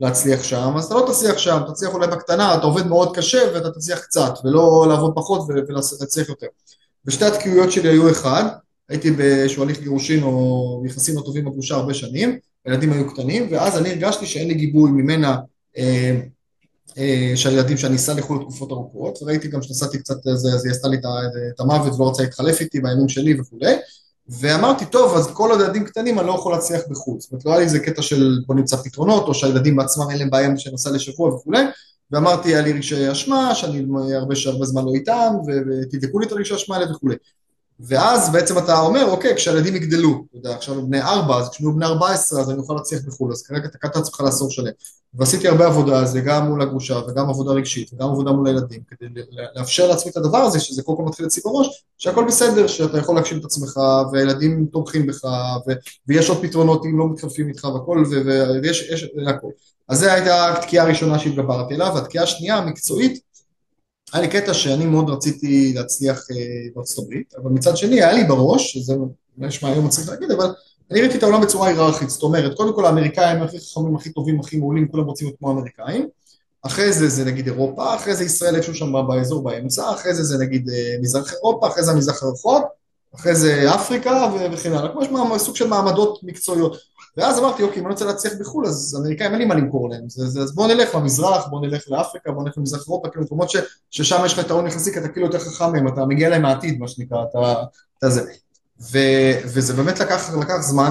להצליח שם, אז אתה לא תצליח שם, תצליח אולי בקטנה, אתה עובד מאוד קשה ואתה תצליח קצת, ולא לעבוד פחות ולהצליח יותר. ושתי התקיעויות שלי היו אחד, הייתי באיזשהו הליך גירושין או יחסים לא טובים בגרושה הרבה שנים, הילדים היו קטנים, ואז אני הרגשתי שאין לי גיבוי ממנה אה, אה, שהילדים שאני אסע לחו"ל תקופות ארוכות, וראיתי גם שנסעתי קצת, זה, זה עשתה לי את המוות ולא רצה להתחלף איתי בימים שלי וכולי, ואמרתי, טוב, אז כל עוד ילדים קטנים אני לא יכול להצליח בחוץ. זאת אומרת, לא היה לי איזה קטע של בוא נמצא פתרונות, או שהילדים בעצמם אין להם בעיה שאני נוסע לשבוע וכולי, ואמרתי, היה לי רגשי אשמה, שאני הרבה, הרבה זמן לא איתם, ותבדקו לי את הרגשי אשמה האלה וכולי. ואז בעצם אתה אומר, אוקיי, כשהילדים יגדלו, אתה יודע, עכשיו הם בני ארבע, אז כשהם בני ארבע עשרה, אז אני אוכל להצליח בחו"ל, אז כרגע תקעת עצמך לעשור שלם. ועשיתי הרבה עבודה על זה, גם מול הגרושה, וגם עבודה רגשית, וגם עבודה מול הילדים, כדי לאפשר לעצמי את הדבר הזה, שזה קודם כל מתחיל אצלי בראש, שהכל בסדר, שאתה יכול להגשים את עצמך, והילדים תומכים בך, ו- ויש עוד פתרונות אם לא מתחלפים איתך והכל, ויש יש, הכל. אז זו הייתה התקיעה הראשונה שהתגברתי אליו, והתקיעה השנייה, המקצועית, היה לי קטע שאני מאוד רציתי להצליח אה, בארצות הברית, אבל מצד שני היה לי בראש, שזה נשמע היום מצליח להגיד, אבל אני ראיתי את העולם בצורה היררכית, זאת אומרת, קודם כל האמריקאים הכי חכמים, הכי טובים, הכי מעולים, כולם רוצים להיות כמו האמריקאים, אחרי זה זה נגיד אירופה, אחרי זה ישראל איפשהו שם באזור באמצע, אחרי זה זה נגיד אה, מזרח אירופה, אחרי זה המזרח הרחוק, אחרי זה אפריקה וכן הלאה, כמו סוג של מעמדות מקצועיות. ואז אמרתי, אוקיי, אם אני רוצה להצליח בחו"ל, אז אמריקאים אין לי מה למכור להם, אז, אז בוא נלך למזרח, בוא נלך לאפריקה, בוא נלך למזרח אירופה, כאילו מקומות ש, ששם יש לך את ההון יחסי, כי אתה כאילו יותר חכם מהם, אתה מגיע להם מהעתיד, מה שנקרא, אתה, אתה זה. ו, וזה באמת לקח, לקח זמן,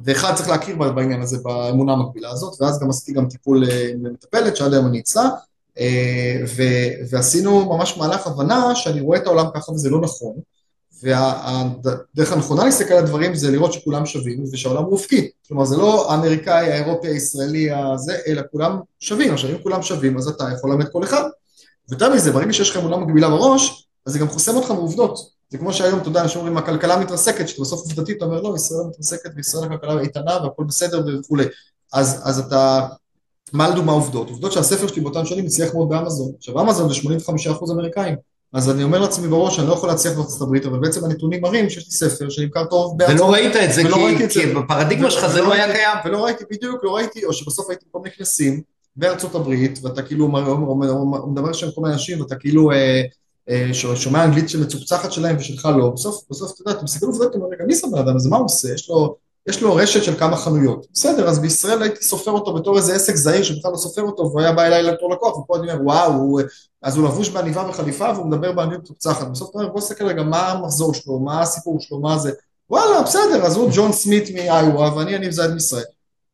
ואחד צריך להכיר בעניין הזה, באמונה המקבילה הזאת, ואז גם עשיתי גם טיפול למטפלת, שעד היום אני אצלה, ו, ועשינו ממש מהלך הבנה שאני רואה את העולם ככה וזה לא נכון, והדרך הנכונה להסתכל על הדברים זה לראות שכולם שווים ושהעולם הוא אופקי. כלומר זה לא האמריקאי, האירופי, הישראלי, הזה, אלא כולם שווים. עכשיו אם כולם שווים אז אתה יכול ללמד כל אחד. ויותר מזה, ברגע שיש לך אמונה מקבילה בראש, אז זה גם חוסם אותך מעובדות. זה כמו שהיום, אתה יודע, אנשים אומרים, הכלכלה מתרסקת, שבסוף עובדתית אתה אומר, לא, ישראל מתרסקת וישראל הכלכלה איתנה והכל בסדר וכולי. אז, אז אתה, מה לדוגמה עובדות? עובדות שהספר שלי באותן שנים הצליח מאוד באמזון. עכשיו, אמזון זה 85% אמריקאים. אז אני אומר לעצמי בראש, אני לא יכול להצליח בארצות הברית, אבל בעצם הנתונים מראים שיש לי ספר שנמכר טוב בארצות ולא ראית את זה, כי, כי בפרדיגמה שלך זה לא היה קיים. ולא ראיתי, בדיוק, לא ראיתי, או שבסוף הייתי בכל מיני כנסים בארצות הברית, ואתה כאילו מדבר שם כל מיני אנשים, ואתה כאילו אה, אה, שומע אנגלית שמצוחצחת שלהם ושלך לא, בסוף, בסוף, אתה יודע, אתה מסתכל עובדות, אתה אומר, רגע, מי זה בן אדם הזה, מה הוא עושה? יש לו... יש לו רשת של כמה חנויות. בסדר, אז בישראל הייתי סופר אותו בתור איזה עסק זעיר שבכלל לא סופר אותו, והוא היה בא אליי לתור לקוח, ופה אני אומר, וואו, הוא, אז הוא לבוש בעניבה וחליפה והוא מדבר באנגלית מתוקצחת. בסוף אתה אומר, בוא נסתכל רגע מה המחזור שלו, מה הסיפור שלו, מה זה. וואלה, בסדר, אז הוא ג'ון סמית מאיואה ואני אני מזייד מישראל.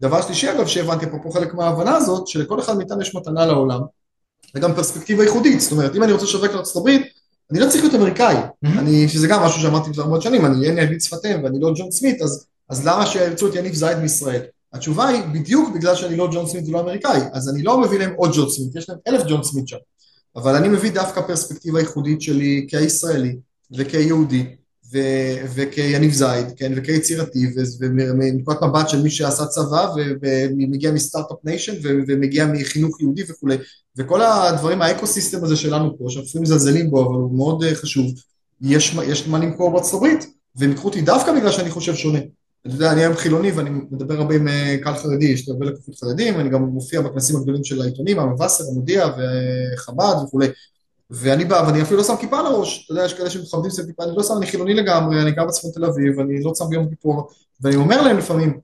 דבר שלישי אגב שהבנתי פה, פה חלק מההבנה הזאת, שלכל אחד מאיתנו יש מתנה לעולם, וגם פרספקטיבה ייחודית, זאת אומרת, אם אני רוצה לשווק לארצות הברית, אני לא צריך להיות אמריקאי, mm-hmm. אני, שזה גם משהו שאמרתי כבר הרבה שנים, אני אין לי אנגלית שפתיהם ואני לא ג'ון סמית, אז אז למה שירצו את יניב זייד מישראל? התשובה היא בדיוק בגלל שאני לא ג'ון סמית ולא אמריקאי, אז אני לא מביא להם עוד ג'ון סמית, יש להם אלף ג'ון סמית שם, אבל אני מביא דווקא פרספקטיבה ייחודית שלי כישראלי וכיהודי ו- וכיניב זייד, כן, וכיצירתי, ומנקודת מבט של מי שעשה צבא ומגיע מ start-up nation ומגיע מחינוך יהודי וכולי, וכל הדברים, ה ecosystem הזה שלנו פה, שאנחנו מזלזלים בו, אבל הוא מאוד אה, חשוב, יש, יש מה למכור בארצות הברית, והם ייקחו אותי דווקא בגלל שאני חושב שונה. אתה יודע, אני היום חילוני ואני מדבר הרבה עם אה, קהל חרדי, יש לי הרבה לקוחות חרדים, אני גם מופיע בכנסים הגדולים של העיתונים, המבשר, המודיע וחב"ד וכולי. ואני בא ואני אפילו לא שם כיפה על הראש, אתה יודע, יש כאלה שמכבדים שם כיפה, אני לא שם, אני חילוני לגמרי, אני גר בצפון תל אביב, אני לא שם ביום כיפור, ואני אומר להם לפעמים,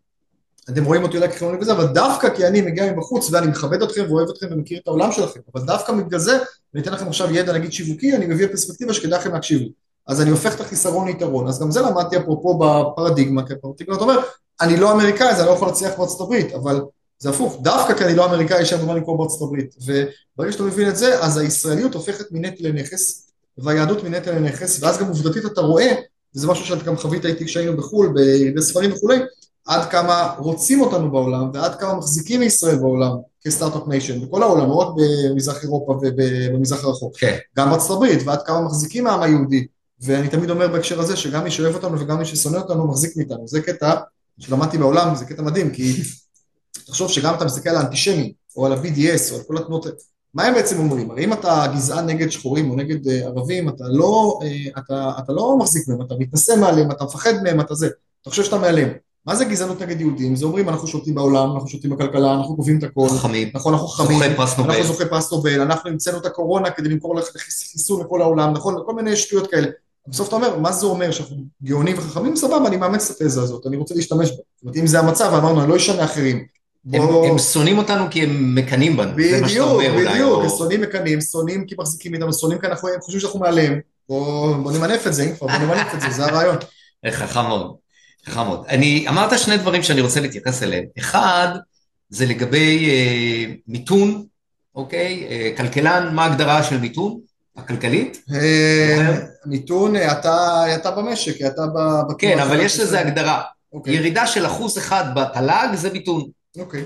אתם רואים אותי אולי כחילוני וזה, אבל דווקא כי אני מגיע מבחוץ ואני מכבד אתכם ואוהב אתכם ומכיר את העולם שלכם, אבל דווקא בגלל זה, אני אתן לכם עכשיו ידע נגיד שיווקי, אני מביא פרספקטיבה שכדאי לכם להקשיב לי. אז אני הופך את החיסרון ליתרון, אז גם זה למדתי אפרופו בפרדיגמה, כי הפרדיגמה אתה אומר, אני לא אמריקאי אז אני לא יכול להצליח בארצות הברית, אבל זה הפוך, דווקא כי אני לא אמריקאי יש לנו מה למכור בארצות הברית, וברגע שאתה מבין את זה, אז הישראליות הופכת מנטל לנכס, והיהדות מנטל לנכס, ואז גם עובדתית אתה רואה, וזה משהו שאתה גם חווית איתי כשהיינו בחו"ל, בירידי ספרים וכולי, עד כמה רוצים אותנו בעולם, ועד כמה מחזיקים מישראל בעולם כ start-up nation, בכל העולם, לא רק במזרח אירופה ובמזרח הרחוק, כן. גם בארצות הברית, ועד כמה מחזיקים מהעם היהודי, ואני תמיד אומר בהקשר הזה שגם מי שאוהב אותנו וגם מי ששונא אותנו מחזיק מאיתנו, זה קטע שלמדתי בעולם, זה קטע מדהים, כי תחשוב שגם אתה מסתכל על האנטישמים, או על ה-BDS, או על כל התנועות, מה הם בעצם אומרים? הרי אם אתה גזען נגד שחורים או נגד uh, ערבים, אתה לא, uh, אתה, אתה לא מחזיק מהם, אתה מתנשא מעליהם, אתה מפחד מהם, אתה זה, אתה חושב שאתה מעליהם. מה זה גזענות נגד יהודים? זה אומרים אנחנו שולטים בעולם, אנחנו שולטים בכלכלה, אנחנו קובעים את הכל. חכמים. נכון, אנחנו חכמים. זוכי פרס נובל. אנחנו זוכי פרס נובל, אנחנו המצאנו את הקורונה כדי למכור חיסון לכל העולם, נכון? כל מיני שטויות כאלה. בסוף אתה אומר, מה זה אומר שאנחנו גאונים וחכמים? סבבה, אני מאמץ את התזה הזאת, אני רוצה להשתמש בה. זאת אומרת, אם זה המצב, אמרנו, אני לא אשנה אחרים. הם, הם שונאים אותנו כי הם מקנאים בנו, בדיוק, זה מה שאתה אומר אולי. בדיוק, בדיוק, הם שונאים מקנאים, שונאים כי מחזיקים איתנו, שונאים כי אנחנו חושבים שאנחנו מעליהם. בוא, בוא נמנף את זה, אם כבר, בוא נמנף את זה, זה הרעיון. *laughs* חכם מאוד, חכם מאוד. אני, אמרת שני דברים שאני רוצה להתייחס אליהם. אחד, זה לגבי אה, מיתון, אוקיי? אה, כלכלן, מה ההגדרה של מיתון? הכלכלית? אה, מיתון, אתה במשק, אתה ב... כן, אבל יש לזה הגדרה. אוקיי. ירידה של אחוז אחד בתל"ג זה מיתון. אוקיי.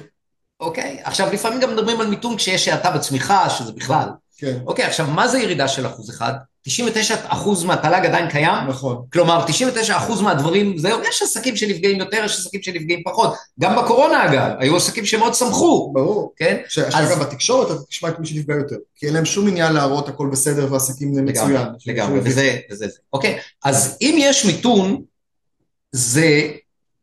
אוקיי? עכשיו, לפעמים גם מדברים על מיתון כשיש האטה בצמיחה, שזה בכלל. כן. אוקיי, עכשיו, מה זה ירידה של אחוז אחד? 99 אחוז מהתל"ג עדיין קיים? נכון. כלומר, 99 אחוז מהדברים, זהו, יש עסקים שנפגעים יותר, יש עסקים שנפגעים פחות. גם בקורונה, אגב, היו עסקים שמאוד שמחו. ברור. כן? עכשיו, אז... בתקשורת אתה תשמע את מי שנפגע יותר. כי אין להם שום עניין להראות הכל בסדר ועסקים זה מצוין. לגמרי, וזה, וזה זה. אוקיי, אז אם יש מיתון, זה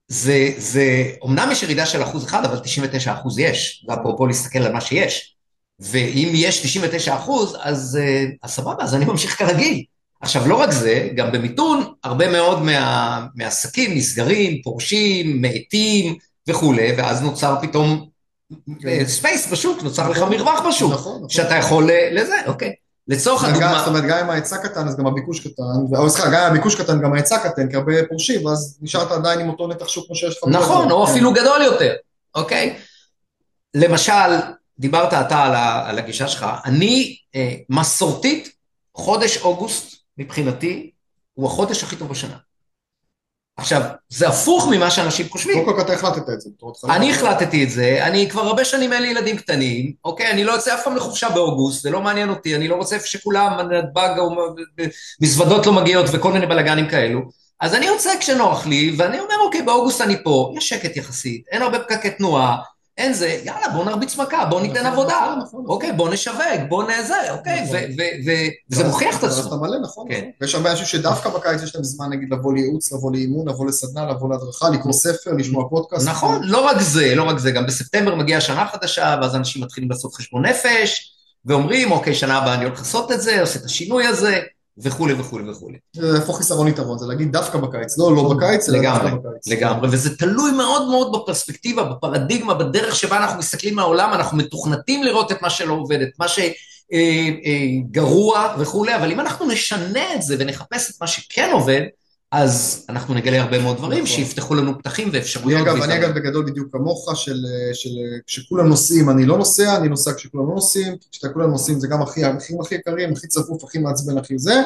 זה, זה, אמנם יש ירידה של אחוז אחד, אבל 99 אחוז יש, ואפרופו להסתכל על מה שיש. ואם יש 99 אחוז, אז, אז סבבה, אז אני ממשיך כרגיל. עכשיו, לא רק זה, גם במיתון, הרבה מאוד מה, מהעסקים נסגרים, פורשים, מאטים, וכולי, ואז נוצר פתאום כן. space בשוק, נוצר לך נכון. מרווח בשוק, נכון, נכון. שאתה יכול ל- לזה, אוקיי. לצורך הדוגמה, זאת אומרת, גם אם ההיצע קטן, אז גם הביקוש קטן, או סליחה, גם אם הביקוש קטן, גם ההיצע קטן, כי הרבה פורשים, ואז נשארת עדיין עם אותו נתח שוק כמו שיש לך. נכון, או כן. אפילו גדול יותר, אוקיי? למשל, דיברת אתה על ה- על הגישה שלך, אני אה, מסורתית, חודש אוגוסט מבחינתי הוא החודש הכי טוב בשנה. עכשיו, זה הפוך ממה שאנשים חושבים. קודם כל אתה החלטת את זה. אני החלטתי את זה, אני כבר הרבה שנים אין לי ילדים קטנים, אוקיי? אני לא יוצא אף פעם לחופשה באוגוסט, זה לא מעניין אותי, אני לא רוצה שכולם, נתב"ג או מזוודות לא מגיעות וכל מיני בלאגנים כאלו. אז אני יוצא כשנוח לי, ואני אומר, אוקיי, באוגוסט אני פה, יש שקט יחסית, אין הרבה פקקי תנועה, אין זה, יאללה, בוא נרביץ מכה, בוא ניתן נכון, עבודה, נכון, נכון. אוקיי, בוא נשווק, בוא נזה, אוקיי, נכון. וזה מוכיח את עצמו. אתה מלא, נכון. כן. נכון. ויש הרבה אנשים שדווקא בקיץ יש להם זמן, נגיד, לבוא לייעוץ, לבוא לאימון, לבוא לסדנה, לבוא להדרכה, לקרוא ספר, לשמוע פודקאסט. נכון, לא רק זה, לא רק זה, גם בספטמבר מגיעה שנה חדשה, ואז אנשים מתחילים לעשות חשבון נפש, ואומרים, אוקיי, שנה הבאה אני הולך לעשות את זה, עושה את השינוי הזה, וכולי וכולי וכולי. זה איפה חיסרון יתרון, זה להגיד דווקא בקיץ, לא לא בקיץ, אלא דווקא בקיץ. לגמרי, וזה תלוי מאוד מאוד בפרספקטיבה, בפרדיגמה, בדרך שבה אנחנו מסתכלים מהעולם, אנחנו מתוכנתים לראות את מה שלא עובד, את מה שגרוע וכולי, אבל אם אנחנו נשנה את זה ונחפש את מה שכן עובד, אז אנחנו נגלה הרבה מאוד דברים נכון. שיפתחו לנו פתחים אני ואפשרויות. אגב, אני. אגב בגדול בדיוק כמוך, של, של כשכולם נוסעים אני לא נוסע, אני נוסע כשכולם לא נוסעים, כשכולם נוסעים זה גם הכי, המחירים הכי יקרים, הכי צפוף, הכי מעצבן, הכי זה,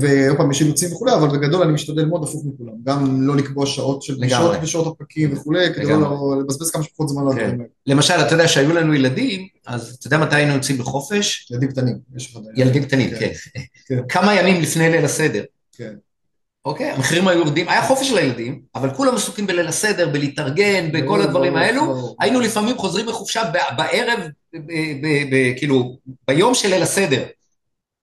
ועוד פעם יש אילוצים וכולי, אבל בגדול אני משתדל מאוד הפוך מכולם, גם לא לקבוע שעות של. פגישות בשעות הפקקים וכולי, כדי. לא לבזבז כמה שפחות זמן על כן. האלה. למשל, אתה יודע שהיו לנו ילדים, אז אתה יודע מתי היינו יוצאים לחופש? ילדים קטנים. ילדים קטנים. כן. כן. *laughs* כמה ימים לפני ליל הסדר. כן. אוקיי? המחירים היו יורדים, היה חופש לילדים, אבל כולם עסוקים בליל הסדר, בלהתארגן, בכל הדברים האלו. היינו לפעמים חוזרים מחופשה בערב, כאילו, ביום של ליל הסדר.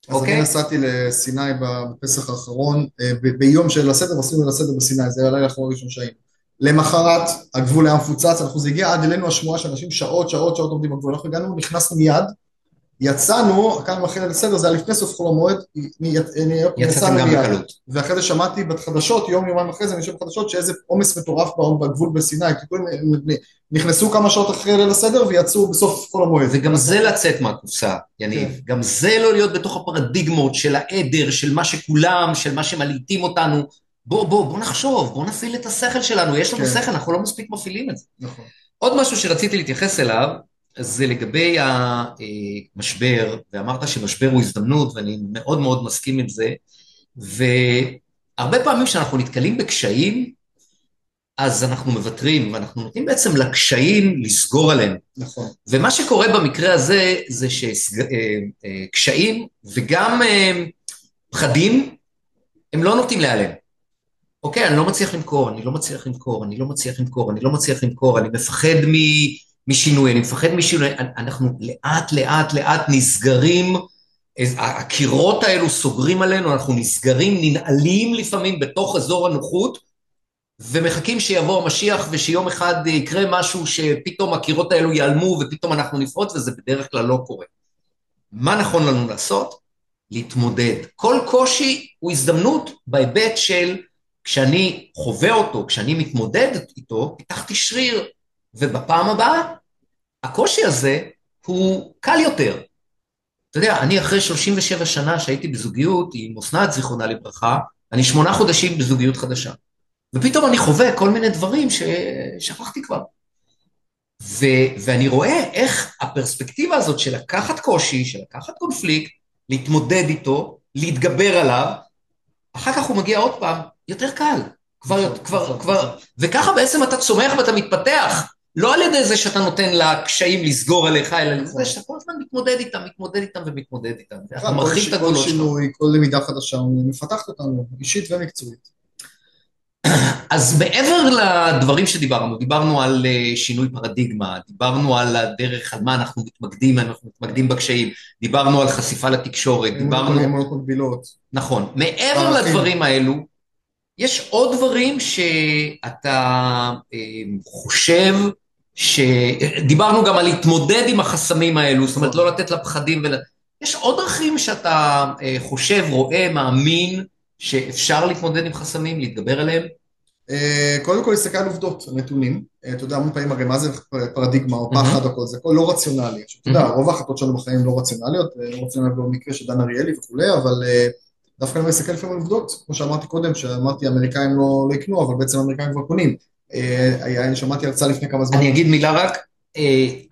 אז אוקיי? אני נסעתי לסיני בפסח האחרון, אה, ביום של הסדר, עשינו ליל הסדר בסיני, זה היה הלילה האחרון הראשון שהיינו. למחרת הגבול היה מפוצץ, אנחנו זה הגיע עד אלינו השמועה שאנשים שעות, שעות, שעות עומדים בגבול, אנחנו הגענו, נכנסנו מיד, יצאנו, כמה אחרי ליל הסדר, זה היה לפני סוף חול המועד, יצאנו מיד. בקלות. ואחרי זה שמעתי בחדשות, יום יומיים אחרי זה, אני יושב בחדשות, שאיזה עומס מטורף בגבול בסיני, כי נכנסו כמה שעות אחרי ליל הסדר ויצאו בסוף חול המועד. וגם זה לצאת מהקופסה, יניב. כן. גם זה לא להיות בתוך הפרדיגמות של העדר, של מה שכולם, של מה שמלעיטים אותנו. בוא, בוא, בוא נחשוב, בוא נפעיל את השכל שלנו, יש לנו כן. שכל, אנחנו לא מספיק מפעילים את זה. נכון. עוד משהו שרציתי להתייחס אליו, זה לגבי המשבר, ואמרת שמשבר הוא הזדמנות, ואני מאוד מאוד מסכים עם זה, והרבה פעמים כשאנחנו נתקלים בקשיים, אז אנחנו מוותרים, ואנחנו נותנים בעצם לקשיים לסגור עלינו. נכון. ומה שקורה במקרה הזה, זה שקשיים וגם אה, פחדים, הם לא נוטים להיעלם. אוקיי, אני לא מצליח למכור, אני לא מצליח למכור, אני לא מצליח למכור, אני לא מצליח למכור, אני מפחד מ- משינוי, אני מפחד משינוי, אנחנו לאט לאט לאט נסגרים, הקירות האלו סוגרים עלינו, אנחנו נסגרים, ננעלים לפעמים בתוך אזור הנוחות, ומחכים שיבוא המשיח ושיום אחד יקרה משהו שפתאום הקירות האלו ייעלמו ופתאום אנחנו נפרוץ, וזה בדרך כלל לא קורה. מה נכון לנו לעשות? להתמודד. כל קושי הוא הזדמנות בהיבט של כשאני חווה אותו, כשאני מתמודד איתו, פיתחתי שריר, ובפעם הבאה הקושי הזה הוא קל יותר. אתה יודע, אני אחרי 37 שנה שהייתי בזוגיות עם אסנת זיכרונה לברכה, אני שמונה חודשים בזוגיות חדשה. ופתאום אני חווה כל מיני דברים ששכחתי כבר. ו- ואני רואה איך הפרספקטיבה הזאת של לקחת קושי, של לקחת קונפליקט, להתמודד איתו, להתגבר עליו, אחר כך הוא מגיע עוד פעם, יותר קל. כבר, כבר, כבר, וככה בעצם אתה צומח ואתה מתפתח. לא על ידי זה שאתה נותן לקשיים לסגור עליך, אלא על זה שאתה כל הזמן מתמודד איתם, מתמודד איתם ומתמודד איתם. אתה מרחיב את כל הגבולות שלך. שינוי, כל למידה חדשה, מפתחת אותנו, אישית ומקצועית. *clears throat* אז מעבר לדברים שדיברנו, דיברנו על אה, שינוי פרדיגמה, דיברנו על הדרך, על מה אנחנו מתמקדים, אנחנו מתמקדים בקשיים, דיברנו על חשיפה לתקשורת, דיברנו... אמונות מקבילות. נכון. מעבר. לדברים האלו, יש עוד דברים שאתה אה, חושב ש... דיברנו גם על להתמודד עם החסמים האלו, זאת אומרת לא לתת לפחדים ול... יש עוד דרכים שאתה אה, חושב, רואה, מאמין, שאפשר להתמודד עם חסמים, להתגבר עליהם? אה, קודם כל להסתכל על עובדות, נתונים. אה, אתה יודע, המון פעמים הרי מה זה פרדיגמה או פחד או כל זה, הכל לא רציונלי. אתה יודע, רוב ההחלטות שלנו בחיים לא רציונליות, לא רציונליות במקרה של דן אריאלי וכולי, אבל דווקא אני מסתכל לפעמים על עובדות, כמו שאמרתי קודם, שאמרתי האמריקאים לא, לא יקנו, אבל בעצם האמריקאים כבר קונים. אני שמעתי הרצאה לפני כמה זמן. אני אגיד מילה רק,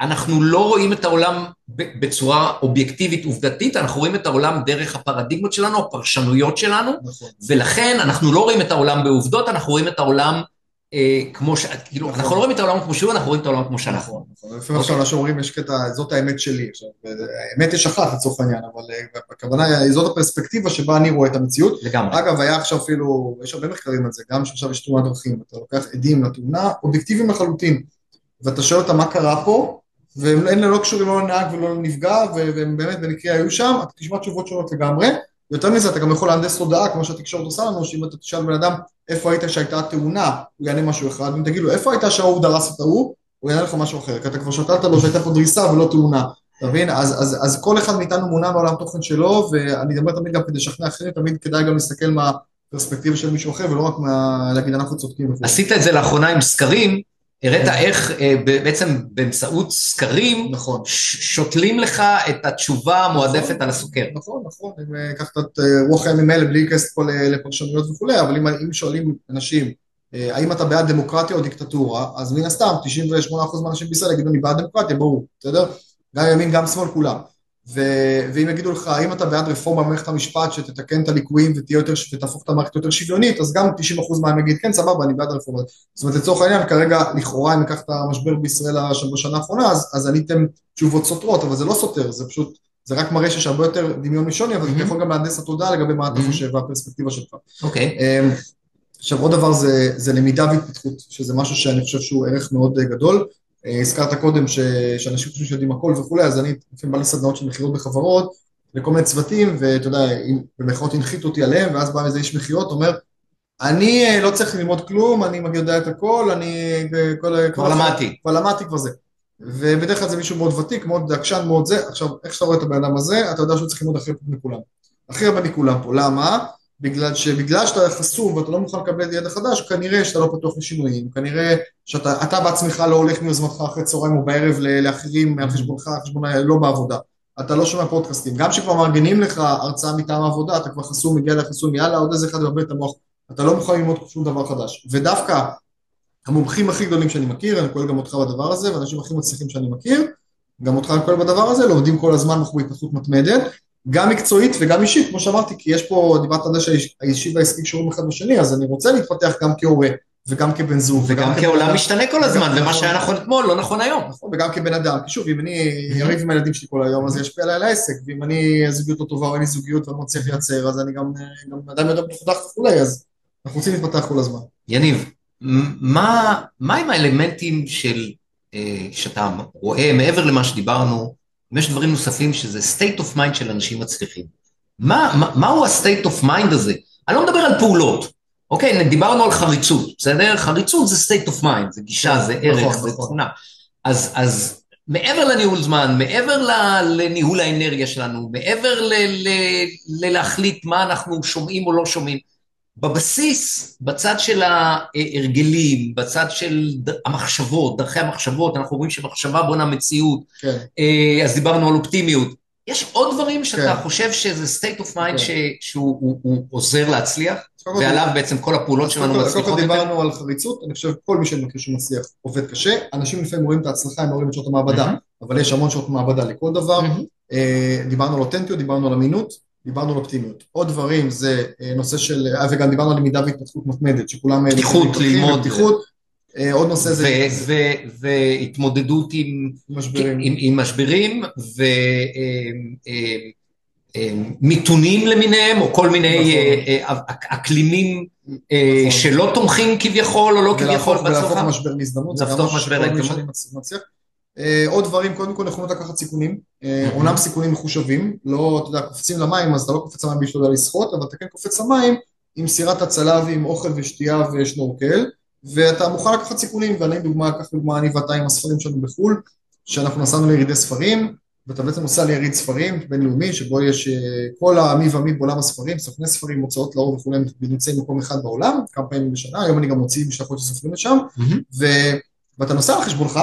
אנחנו לא רואים את העולם בצורה אובייקטיבית עובדתית, אנחנו רואים את העולם דרך הפרדיגמות שלנו, הפרשנויות שלנו, נכון. ולכן אנחנו לא רואים את העולם בעובדות, אנחנו רואים את העולם אה, כמו ש... כאילו, נכון. אנחנו לא רואים את העולם כמו שהוא, אנחנו רואים את העולם כמו שאנחנו. נכון, נכון. לפעמים עכשיו אנשים אומרים, יש קטע, זאת האמת שלי. עכשיו, האמת יש אחת לצורך העניין, אבל אה, הכוונה היא, זאת הפרספקטיבה שבה אני רואה את המציאות. לגמרי. אגב, היה עכשיו אפילו, יש הרבה מחקרים על זה, גם שעכשיו יש תאונת דרכים, אתה לוקח עדים לתאונה, אובייקטיביים לחלוטין. ואתה שואל אותם מה קרה פה, והם לא קשורים לא לנהג ולא לנפגע, והם באמת במקרה היו שם, אתה תשמע תשובות שונות לגמרי. יותר מזה, אתה גם יכול להנדס תודעה, כמו שהתקשורת עושה לנו, שאם אתה תשאל בן אדם איפה היית שהייתה תאונה, הוא יענה משהו אחד, אם תגיד לו איפה היית שההוא דרס את ההוא, הוא יענה לך משהו אחר, כי אתה כבר שתלת לו שהייתה פה דריסה ולא תאונה, אתה מבין? אז, אז, אז כל אחד מאיתנו מונע מעולם תוכן שלו, ואני אומר תמיד גם כדי לשכנע אחרים, תמיד כדאי גם להסתכל מהפרספקטיבה של מישהו אחר, ולא רק מה... להגיד אנחנו צודקים. עשית את זה לאחרונה עם סקרים, הראת. איך אה, בעצם באמצעות סקרים נכון. שותלים לך את התשובה המועדפת נכון, על הסוכר. נכון, נכון, אם אה, לקחת את אה, רוח הימים האלה בלי להיכנס פה לפרשנויות וכולי, אבל אם, אם שואלים אנשים האם אתה בעד דמוקרטיה או דיקטטורה, אז מן הסתם 98% מהאנשים בישראל יגידו אני בעד דמוקרטיה, ברור, בסדר? גם ימין גם שמאל כולם. ו- ואם יגידו לך, האם אתה בעד רפורמה במערכת המשפט שתתקן את הליקויים ותהפוך את המערכת יותר שוויונית, אז גם 90% מהם יגיד, כן, סבבה, אני בעד הרפורמה. זאת אומרת, לצורך העניין, כרגע, לכאורה, אם ניקח את המשבר בישראל בשנה האחרונה, אז, אז עניתם תשובות סותרות, אבל זה לא סותר, זה פשוט, זה רק מראה שיש הרבה יותר דמיון משוני, אבל mm-hmm. אתה יכול גם להנדס התודעה לגבי מה אתה mm-hmm. חושב והפרספקטיבה שלך. אוקיי. Okay. אמ, עכשיו, עוד דבר זה, זה למידה והתפתחות, שזה משהו שאני חושב שהוא ערך מאוד גדול. אה, הזכרת קודם ש... שאנשים חושבים שיודעים הכל וכולי, אז אני לפעמים בא לסדנאות של מכירות בחברות, לכל מיני צוותים, ואתה יודע, במכירות הנחיתו אותי עליהם, ואז בא איזה איש מכירות, אומר, אני אה, לא צריך ללמוד כלום, אני יודע את הכל, אני... אה, כל, כבר למדתי. כבר למדתי כבר זה. ובדרך כלל זה מישהו מאוד ותיק, מאוד עקשן, מאוד זה. עכשיו, איך שאתה רואה את הבן אדם הזה, אתה יודע שהוא צריך ללמוד הכי הרבה מכולם. הכי הרבה מכולם פה. למה? בגלל שבגלל שאתה חסום ואתה לא מוכן לקבל ידע חדש, כנראה שאתה לא פתוח לשינויים, כנראה שאתה בעצמך לא הולך מיוזמתך אחרי צהריים או בערב לאחרים על חשבונך, על חשבון לא בעבודה. אתה לא שומע פודקאסטים. גם כשכבר מארגנים לך הרצאה מטעם העבודה, אתה כבר חסום, מגיע לחסום, יאללה, עוד איזה אחד מבלבל את המוח. אתה לא מוכן ללמוד שום דבר חדש. ודווקא המומחים הכי גדולים שאני מכיר, אני כולל גם אותך בדבר הזה, והאנשים הכי מצליחים שאני מכיר, גם אותך אני כולל בדבר הזה, לומדים כל הזמן, אנחנו בהתפתחות מתמדת, גם מקצועית וגם אישית, כמו שאמרתי, כי יש פה, דיברת על זה שהאישי והעסקי קשורים אחד בשני, אז אני רוצה להתפתח גם כהורה, וגם כבן זוג. וגם כעולם משתנה כל הזמן, ומה שהיה נכון אתמול לא נכון היום. נכון, וגם כבן אדם, כי שוב, אם אני אריב עם הילדים שלי כל היום, אז זה ישפיע עליי על העסק, ואם אני, הזוגיות לא טובה או אין לי זוגיות ואני מצליח לייצר, אז אני גם אדם יותר מפותח וכולי, אז אנחנו רוצים להתפתח כל הזמן. יניב, מה עם האלמנטים של, אה, שאתה רואה, מעבר למה שדיברנו, אם יש דברים נוספים שזה state of mind של אנשים מצליחים. מה, מה, מהו ה-state of mind הזה? אני לא מדבר על פעולות, אוקיי? דיברנו על חריצות, בסדר? חריצות זה state of mind, זה גישה, זה ערך, נכון, זה נכון. תכונה. אז, אז מעבר לניהול זמן, מעבר לניהול האנרגיה שלנו, מעבר ללהחליט מה אנחנו שומעים או לא שומעים, בבסיס, בצד של ההרגלים, בצד של המחשבות, דרכי המחשבות, אנחנו רואים שמחשבה בונה מציאות, כן. אה, אז דיברנו על אופטימיות. יש עוד דברים שאתה כן. חושב שזה state of mind כן. שהוא הוא, הוא עוזר להצליח, ועליו בעצם כל הפעולות שלנו מצליחות קודם כל דיברנו על חריצות, אני חושב כל מי שאני מכיר שמצליח עובד קשה, אנשים לפעמים רואים את ההצלחה, הם רואים את שעות המעבדה, אבל יש המון שעות מעבדה לכל דבר, אה, דיברנו על אותנטיות, דיברנו על אמינות, דיברנו על אופטימיות. עוד דברים זה אה, נושא של, אה, וגם דיברנו על למידה והתפתחות מתמדת, שכולם... אה, פתיחות, ללמוד. פתיחות. עוד נושא זה... והתמודדות עם משברים, עם, עם משברים ומיתונים למיניהם, או כל מיני נכון. אקלימים נכון. שלא תומכים כביכול, או לא כביכול בצלחה. ולהפוך משבר להזדמנות, זה גם משהו שכל מי שאני מצליח. אה, עוד דברים, קודם כל נכונות לקחת סיכונים, אה, אומנם סיכונים מחושבים, לא, אתה יודע, קופצים למים, אז אתה לא קופץ למים בשביל לשחות, אבל אתה כן קופץ למים עם סירת הצלה ועם אוכל ושתייה ושנורקל, ואתה מוכן לקחת סיכונים, ואני דוגמה, קח דוגמה, אני ואתה עם הספרים שלנו בחו"ל, שאנחנו נסענו לירידי ספרים, ואתה בעצם עושה ליריד ספרים בינלאומי, שבו יש אה, כל המי ומי בעולם הספרים, סוכני ספרים, הוצאות לאור וכולי, נמצאים במקום אחד בעולם, כמה פעמים בשנה, היום אני גם מוציא משלחות של סופרים לשם, ו... ואתה נוסע על חשבונך,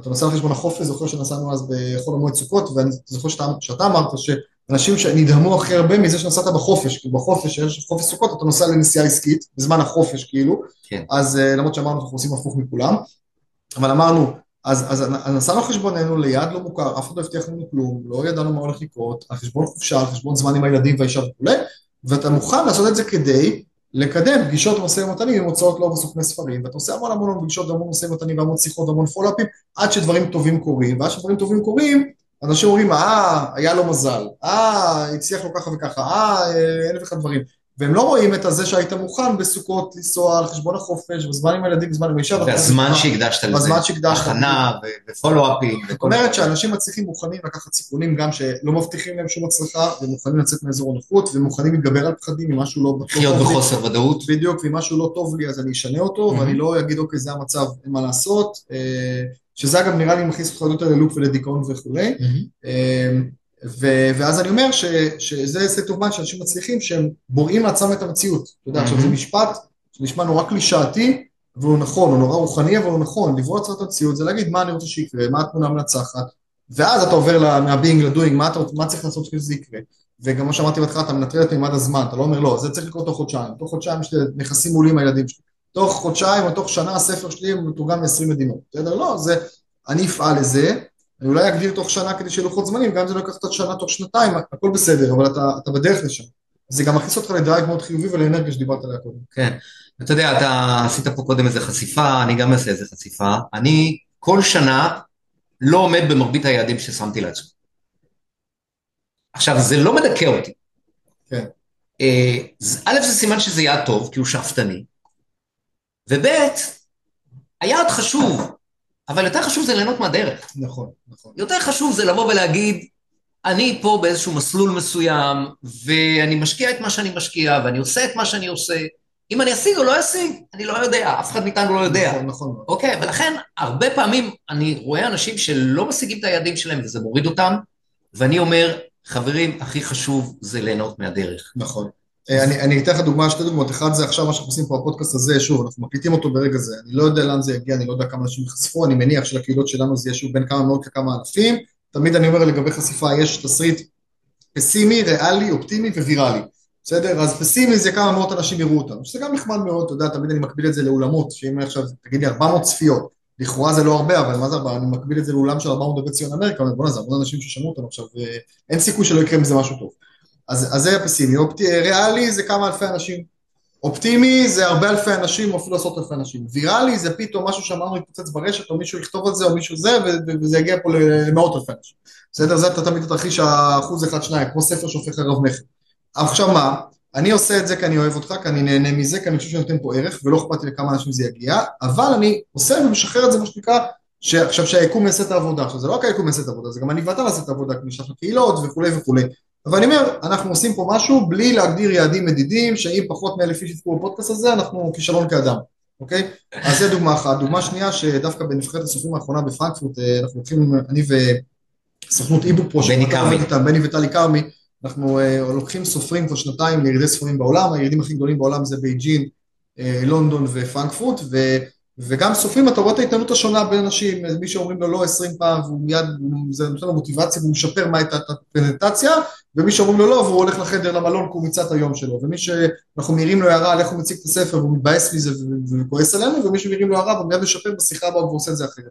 ואתה נוסע על חשבון החופש, זוכר שנסענו אז בחול המועד סוכות, ואני זוכר שאתה, שאתה אמרת שאנשים שנדהמו הכי הרבה מזה שנסעת בחופש, כי בחופש, יש חופש סוכות, אתה נוסע לנסיעה עסקית, בזמן החופש כאילו, כן. אז אה, למרות שאמרנו אנחנו עושים הפוך מכולם, אבל אמרנו, אז, אז נסענו חשבוננו ליעד לא מוכר, אף אחד לא הבטיח לנו כלום, לא ידענו מה הולך לקרות, על חשבון חופשה, על חשבון זמן עם הילדים והאישה וכולי, ואתה מוכן לעשות את זה כדי לקדם פגישות ומשאים ומתנים עם הוצאות לא בסוכני ספרים, ואתה עושה המון המון פגישות והמון משאים ומתנים והמון שיחות והמון פולאפים, עד שדברים טובים קורים, ועד שדברים טובים קורים, אנשים אומרים, אה, היה לו מזל, אה, הצליח לו ככה וככה, אה, אלף ואחד דברים. והם לא רואים את הזה שהיית מוכן בסוכות לנסוע על חשבון החופש, בזמן עם הילדים, בזמן עם האישה. והזמן שהקדשת לזה. בזמן שהקדשת. הכנה ופולו-אפים. זאת אומרת שאנשים מצליחים מוכנים לקחת סיכונים גם שלא מבטיחים להם שום הצלחה, ומוכנים לצאת מאזור הנוחות, ומוכנים להתגבר על פחדים אם משהו לא בטוח. לחיות בחוסר ודאות. בדיוק, ואם משהו לא טוב לי אז אני אשנה אותו, ואני לא אגיד אוקיי זה המצב, אין מה לעשות. אה, שזה אגב נראה לי מכניס אותך יותר ל loop ולדיכאון וכולי. ו- ואז אני אומר ש- שזה set mind שאנשים מצליחים שהם בוראים לעצמם את המציאות. אתה יודע, עכשיו זה משפט שנשמע נורא קלישאתי, והוא נכון, הוא נורא רוחני, אבל הוא נכון. לברוא לעצמם את המציאות זה להגיד מה אני רוצה שיקרה, מה התמונה מנצחת, ואז אתה עובר מה being ל doing, מה, מה צריך לעשות כדי שזה יקרה. וגם כמו שאמרתי בהתחלה, אתה מנטרל את מימד הזמן, אתה לא אומר לא, זה צריך לקרות תוך חודשיים, תוך חודשיים יש לי נכסים מולי עם הילדים שלי, תוך חודשיים או תוך שנה הספר שלי מתורגם ל-20 מדינות, בסדר? לא, זה, אני אפעל לזה, אני אולי אגדיר תוך שנה כדי שיהיו לוחות זמנים, גם אם זה לא ייקח את השנה תוך שנתיים, הכל בסדר, אבל אתה, אתה בדרך לשם. זה גם מכניס אותך לדרייב מאוד חיובי ולאנרגיה שדיברת עליה קודם. כן, אתה יודע, אתה עשית פה קודם איזה חשיפה, אני גם אעשה איזה חשיפה. אני כל שנה לא עומד במרבית היעדים ששמתי לעצמי. עכשיו, זה לא מדכא אותי. כן. אה, א', זה סימן שזה יעד טוב, כי הוא שאפתני, וב', היעד חשוב, אבל יותר חשוב זה ליהנות מהדרך. נכון, נכון. יותר חשוב זה לבוא ולהגיד, אני פה באיזשהו מסלול מסוים, ואני משקיע את מה שאני משקיע, ואני עושה את מה שאני עושה. אם אני אשיג או לא אשיג, אני לא יודע, אף אחד מאיתנו לא יודע. נכון, נכון. אוקיי, ולכן הרבה פעמים אני רואה אנשים שלא משיגים את היעדים שלהם וזה מוריד אותם, ואני אומר, חברים, הכי חשוב זה ליהנות מהדרך. נכון. אה, אני, אני אתן לך דוגמה, שתי דוגמאות, אחד זה עכשיו מה שאנחנו עושים פה בפודקאסט הזה, שוב, אנחנו מקליטים אותו ברגע זה, אני לא יודע לאן זה יגיע, אני לא יודע כמה אנשים יחשפו, אני מניח שלקהילות שלנו זה יהיה שוב בין כמה מאות לכמה אלפים, תמיד אני אומר לגבי חשיפה, יש תסריט פסימי, ריאלי, אופטימי וויראלי, בסדר? אז פסימי זה כמה מאות אנשים יראו אותנו, שזה גם נחמד מאוד, אתה יודע, תמיד אני מקביל את זה לאולמות, שאם עכשיו, תגיד לי 400 צפיות, לכאורה זה לא הרבה, אבל מה זה הרבה? אני מקביל את זה לאולם של 400 בבית ציון אמריקה, בוא'נה, זה המון אנשים ששמעו אותנו עכשיו, ואין סיכוי שלא יקרה מזה משהו טוב. אז, אז זה הפסימי, אופט, ריאלי זה כמה אלפי אנשים, אופטימי זה הרבה אלפי אנשים או אפילו עשרות אלפי אנשים, ויראלי זה פתאום משהו שאמרנו יתפוצץ ברשת או מישהו יכתוב על זה או מישהו זה וזה יגיע פה למאות אלפי אנשים, בסדר? זה אתה תמיד תרחיש האחוז אחד שניים, כמו ספר שהופך לרב מכר. עכשיו מה, אני עושה את זה כי אני אוהב אותך, כי אני נהנה מזה, כי אני חושב שאני נותן פה ערך ולא אכפת לי לכמה אנשים זה יגיע, אבל אני עושה ומשחרר את זה מה שנקרא עכשיו שהיקום יעשה את העבודה, עכשיו זה לא רק היקום יעשה את העבודה, זה גם אני ואתה נעשה את העבודה, כי נשלח לקהילות וכולי וכולי, אבל אני אומר, אנחנו עושים פה משהו בלי להגדיר יעדים מדידים, שאם פחות מאלף איש יצפו בפודקאסט הזה, אנחנו כישלון כאדם, אוקיי? אז זה דוגמה אחת. דוגמה שנייה, שדווקא בנבחרת הסופרים האחרונה בפרנקפורט, אה, אנחנו לוקחים, אני וסוכנות eBook Pro, בני כרמי, בני וטלי כרמי, אנחנו אה, לוקחים סופרים כבר שנתיים לירידי ספרים בעולם, הירידים הכי גדולים בעולם זה בייג'ין, uh, לונדון ופרנקפורט, ו... וגם סופרים אתה רואה את ההתנהלות השונה בין אנשים, מי שאומרים לו לא עשרים פעם והוא מיד, זה נותן לו מוטיבציה והוא משפר מה הייתה הפרזנטציה, ומי שאומרים לו לא והוא הולך לחדר למלון כי הוא מיצה את היום שלו, ומי שאנחנו מעירים לו הערה על איך הוא מציג את הספר והוא מתבאס מזה וכועס עלינו, ומי שמעירים לו הערה והוא מיד משפר בשיחה הבאה והוא עושה את זה אחרת.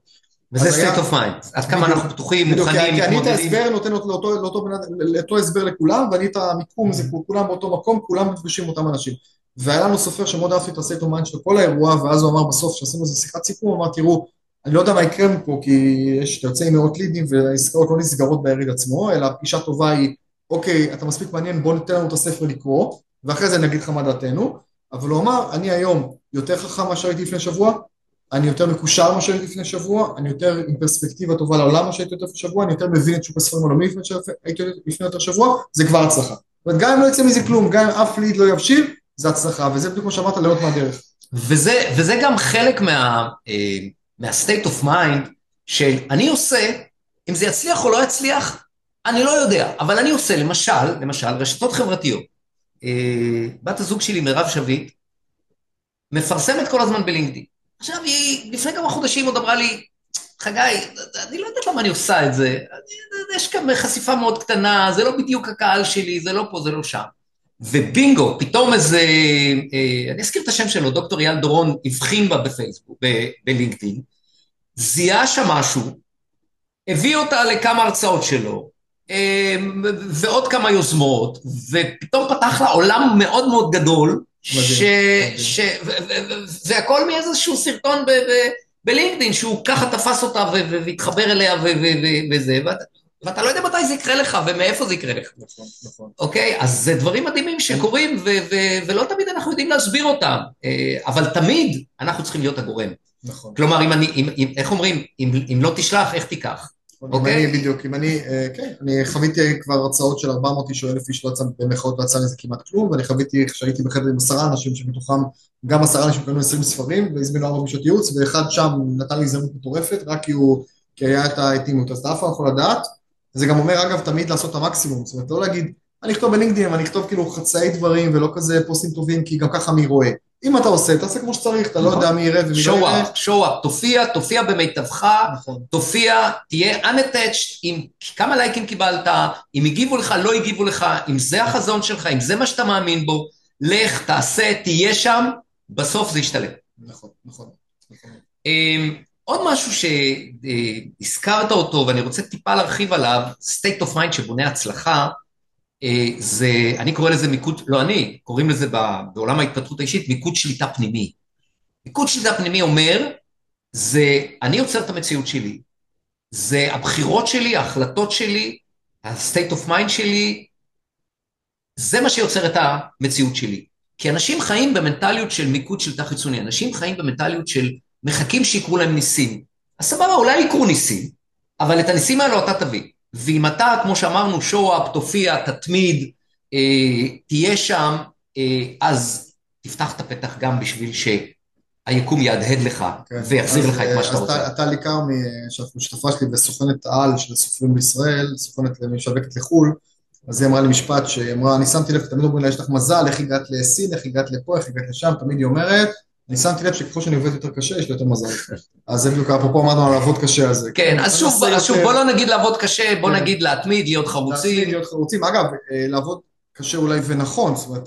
וזה state of mind, עד כמה אנחנו פתוחים, מוכנים, כי אני את ההסבר נותן לאותו הסבר לכולם, ואני את המיקום, זה כולם באותו מקום, כולם נפגשים עם אותם אנשים. והיה לנו סופר שמאוד אהבתי את ה state of mind של כל האירוע, ואז הוא אמר בסוף, כשעשינו איזה שיחת סיכום, הוא אמר, תראו, אני לא יודע מה יקרה מפה, כי יש, אתה יוצא עם מאות לידים והעסקאות לא נסגרות ביריד עצמו, אלא הפגישה טובה היא, אוקיי, אתה מספיק מעניין, בוא ניתן לנו את הספר לקרוא, ואחרי זה אני אגיד לך מה דעתנו, אבל הוא אמר, אני היום יותר חכם ממה שהייתי לפני שבוע, אני יותר מקושר ממה שהייתי לפני שבוע, אני יותר עם פרספקטיבה טובה לעולם ממה שהייתי לפני שבוע, אני יותר מבין את שוק הספרים העולמי לפני לפני יותר שבוע, זה כבר הצלחה. זאת אומרת, גם אם לא יצא מזה כלום, גם אם אף ליד לא יבשיל, זה הצלחה, וזה בדיוק כמו שאמרת, ליהנות מהדרך. וזה, וזה גם חלק מה, אה, מה-state of mind, שאני עושה, אם זה יצליח או לא יצליח, אני לא יודע, אבל אני עושה, למשל, למשל, רשתות חברתיות. אה, בת הזוג שלי, מירב שביט, מפרסמת כל הזמן בלינקדאין. עכשיו היא, לפני כמה חודשים עוד אמרה לי, חגי, אני לא יודעת למה אני עושה את זה, יש כאן חשיפה מאוד קטנה, זה לא בדיוק הקהל שלי, זה לא פה, זה לא שם. ובינגו, פתאום איזה, אה, אני אזכיר את השם שלו, דוקטור אייל דורון הבחין בה בפייסבוק, בלינקדאין, זיהה שם משהו, הביא אותה לכמה הרצאות שלו, אה, ועוד כמה יוזמות, ופתאום פתח לה עולם מאוד מאוד גדול. והכל מאיזשהו סרטון. בלינקדאין, שהוא ככה תפס אותה והתחבר אליה וזה, ואתה, לא יודע מתי זה יקרה לך ומאיפה זה יקרה לך. נכון, נכון. אוקיי? אז זה דברים מדהימים שקורים ולא תמיד אנחנו יודעים להסביר אותם, אה, אבל תמיד אנחנו צריכים להיות הגורם. נכון. כלומר, אם אני, אם, אם, איך אומרים, אם, אם לא תשלח, איך תיקח? אוקיי? אני בדיוק, אם אני, אה, כן, אני חוויתי כבר הרצאות של 400 איש או 1,000 איש לא יצא במחאות ויצא לזה כמעט כלום, ואני חוויתי שהייתי בחדר עם עשרה אנשים שמתוכם גם עשרה אנשים קנו 20 ספרים והזמינו ארבע פגישות ייעוץ, ואחד שם נתן לי הזדמנות מטורפת, רק כי הוא, כי היה את האטימות, אז אתה אף פעם יכול לדעת, זה גם אומר אגב תמיד לעשות את המקסימום, זאת אומרת לא להגיד, אני אכתוב בלינקדאין, אני אכתוב כאילו חצאי דברים ולא כזה פוסטים טובים, כי גם ככה מי רואה. אם אתה עושה, תעשה כמו שצריך, אתה לא נכון. יודע מי יראה ומי לא יראה. שואו אפ, תופיע, תופיע במיטבך, נכון. תופיע, תהיה unattached עם כמה לייקים קיבלת, אם הגיבו לך, לא הגיבו לך, אם זה החזון שלך, אם זה מה שאתה מאמין בו, לך, תעשה, תהיה שם, בסוף זה ישתלם. נכון, נכון. אמ, עוד משהו שהזכרת אותו ואני רוצה טיפה להרחיב עליו, state of mind שבונה הצלחה, אה, זה, אני קורא לזה מיקוד, לא אני, קוראים לזה בעולם ההתפתחות האישית מיקוד שליטה פנימי. מיקוד שליטה פנימי אומר, זה אני יוצר את המציאות שלי, זה הבחירות שלי, ההחלטות שלי, ה-state of mind שלי, זה מה שיוצר את המציאות שלי. כי אנשים חיים במנטליות של מיקוד שליטה חיצוני, אנשים חיים במנטליות של מחכים שיקרו להם ניסים. אז סבבה, אולי יקרו ניסים, אבל את הניסים האלו אתה תביא. ואם אתה, כמו שאמרנו, up, תופיע, תתמיד, אה, תהיה שם, אה, אז תפתח את הפתח גם בשביל שהיקום יהדהד לך כן. ויחזיר לך את מה שאתה רוצה. אז טלי כרמי, שותפה שלי וסוכנת העל של הסופרים בישראל, סוכנת משווקת לחו"ל, אז היא אמרה לי משפט שהיא אמרה, אני שמתי לב, תמיד אומרים לה, יש לך מזל, איך הגעת לסין, איך הגעת לפה, איך הגעת לשם, תמיד היא אומרת, אני שמתי לב שככל שאני עובד יותר קשה, יש לי יותר מזל. אז זה בדיוק, אפרופו אמרנו על לעבוד קשה, אז... כן, אז שוב, בוא לא נגיד לעבוד קשה, בוא כן. נגיד להתמיד, להיות חרוצים. להתמיד, להיות חרוצים. אגב, אה, לעבוד קשה אולי ונכון, זאת אומרת,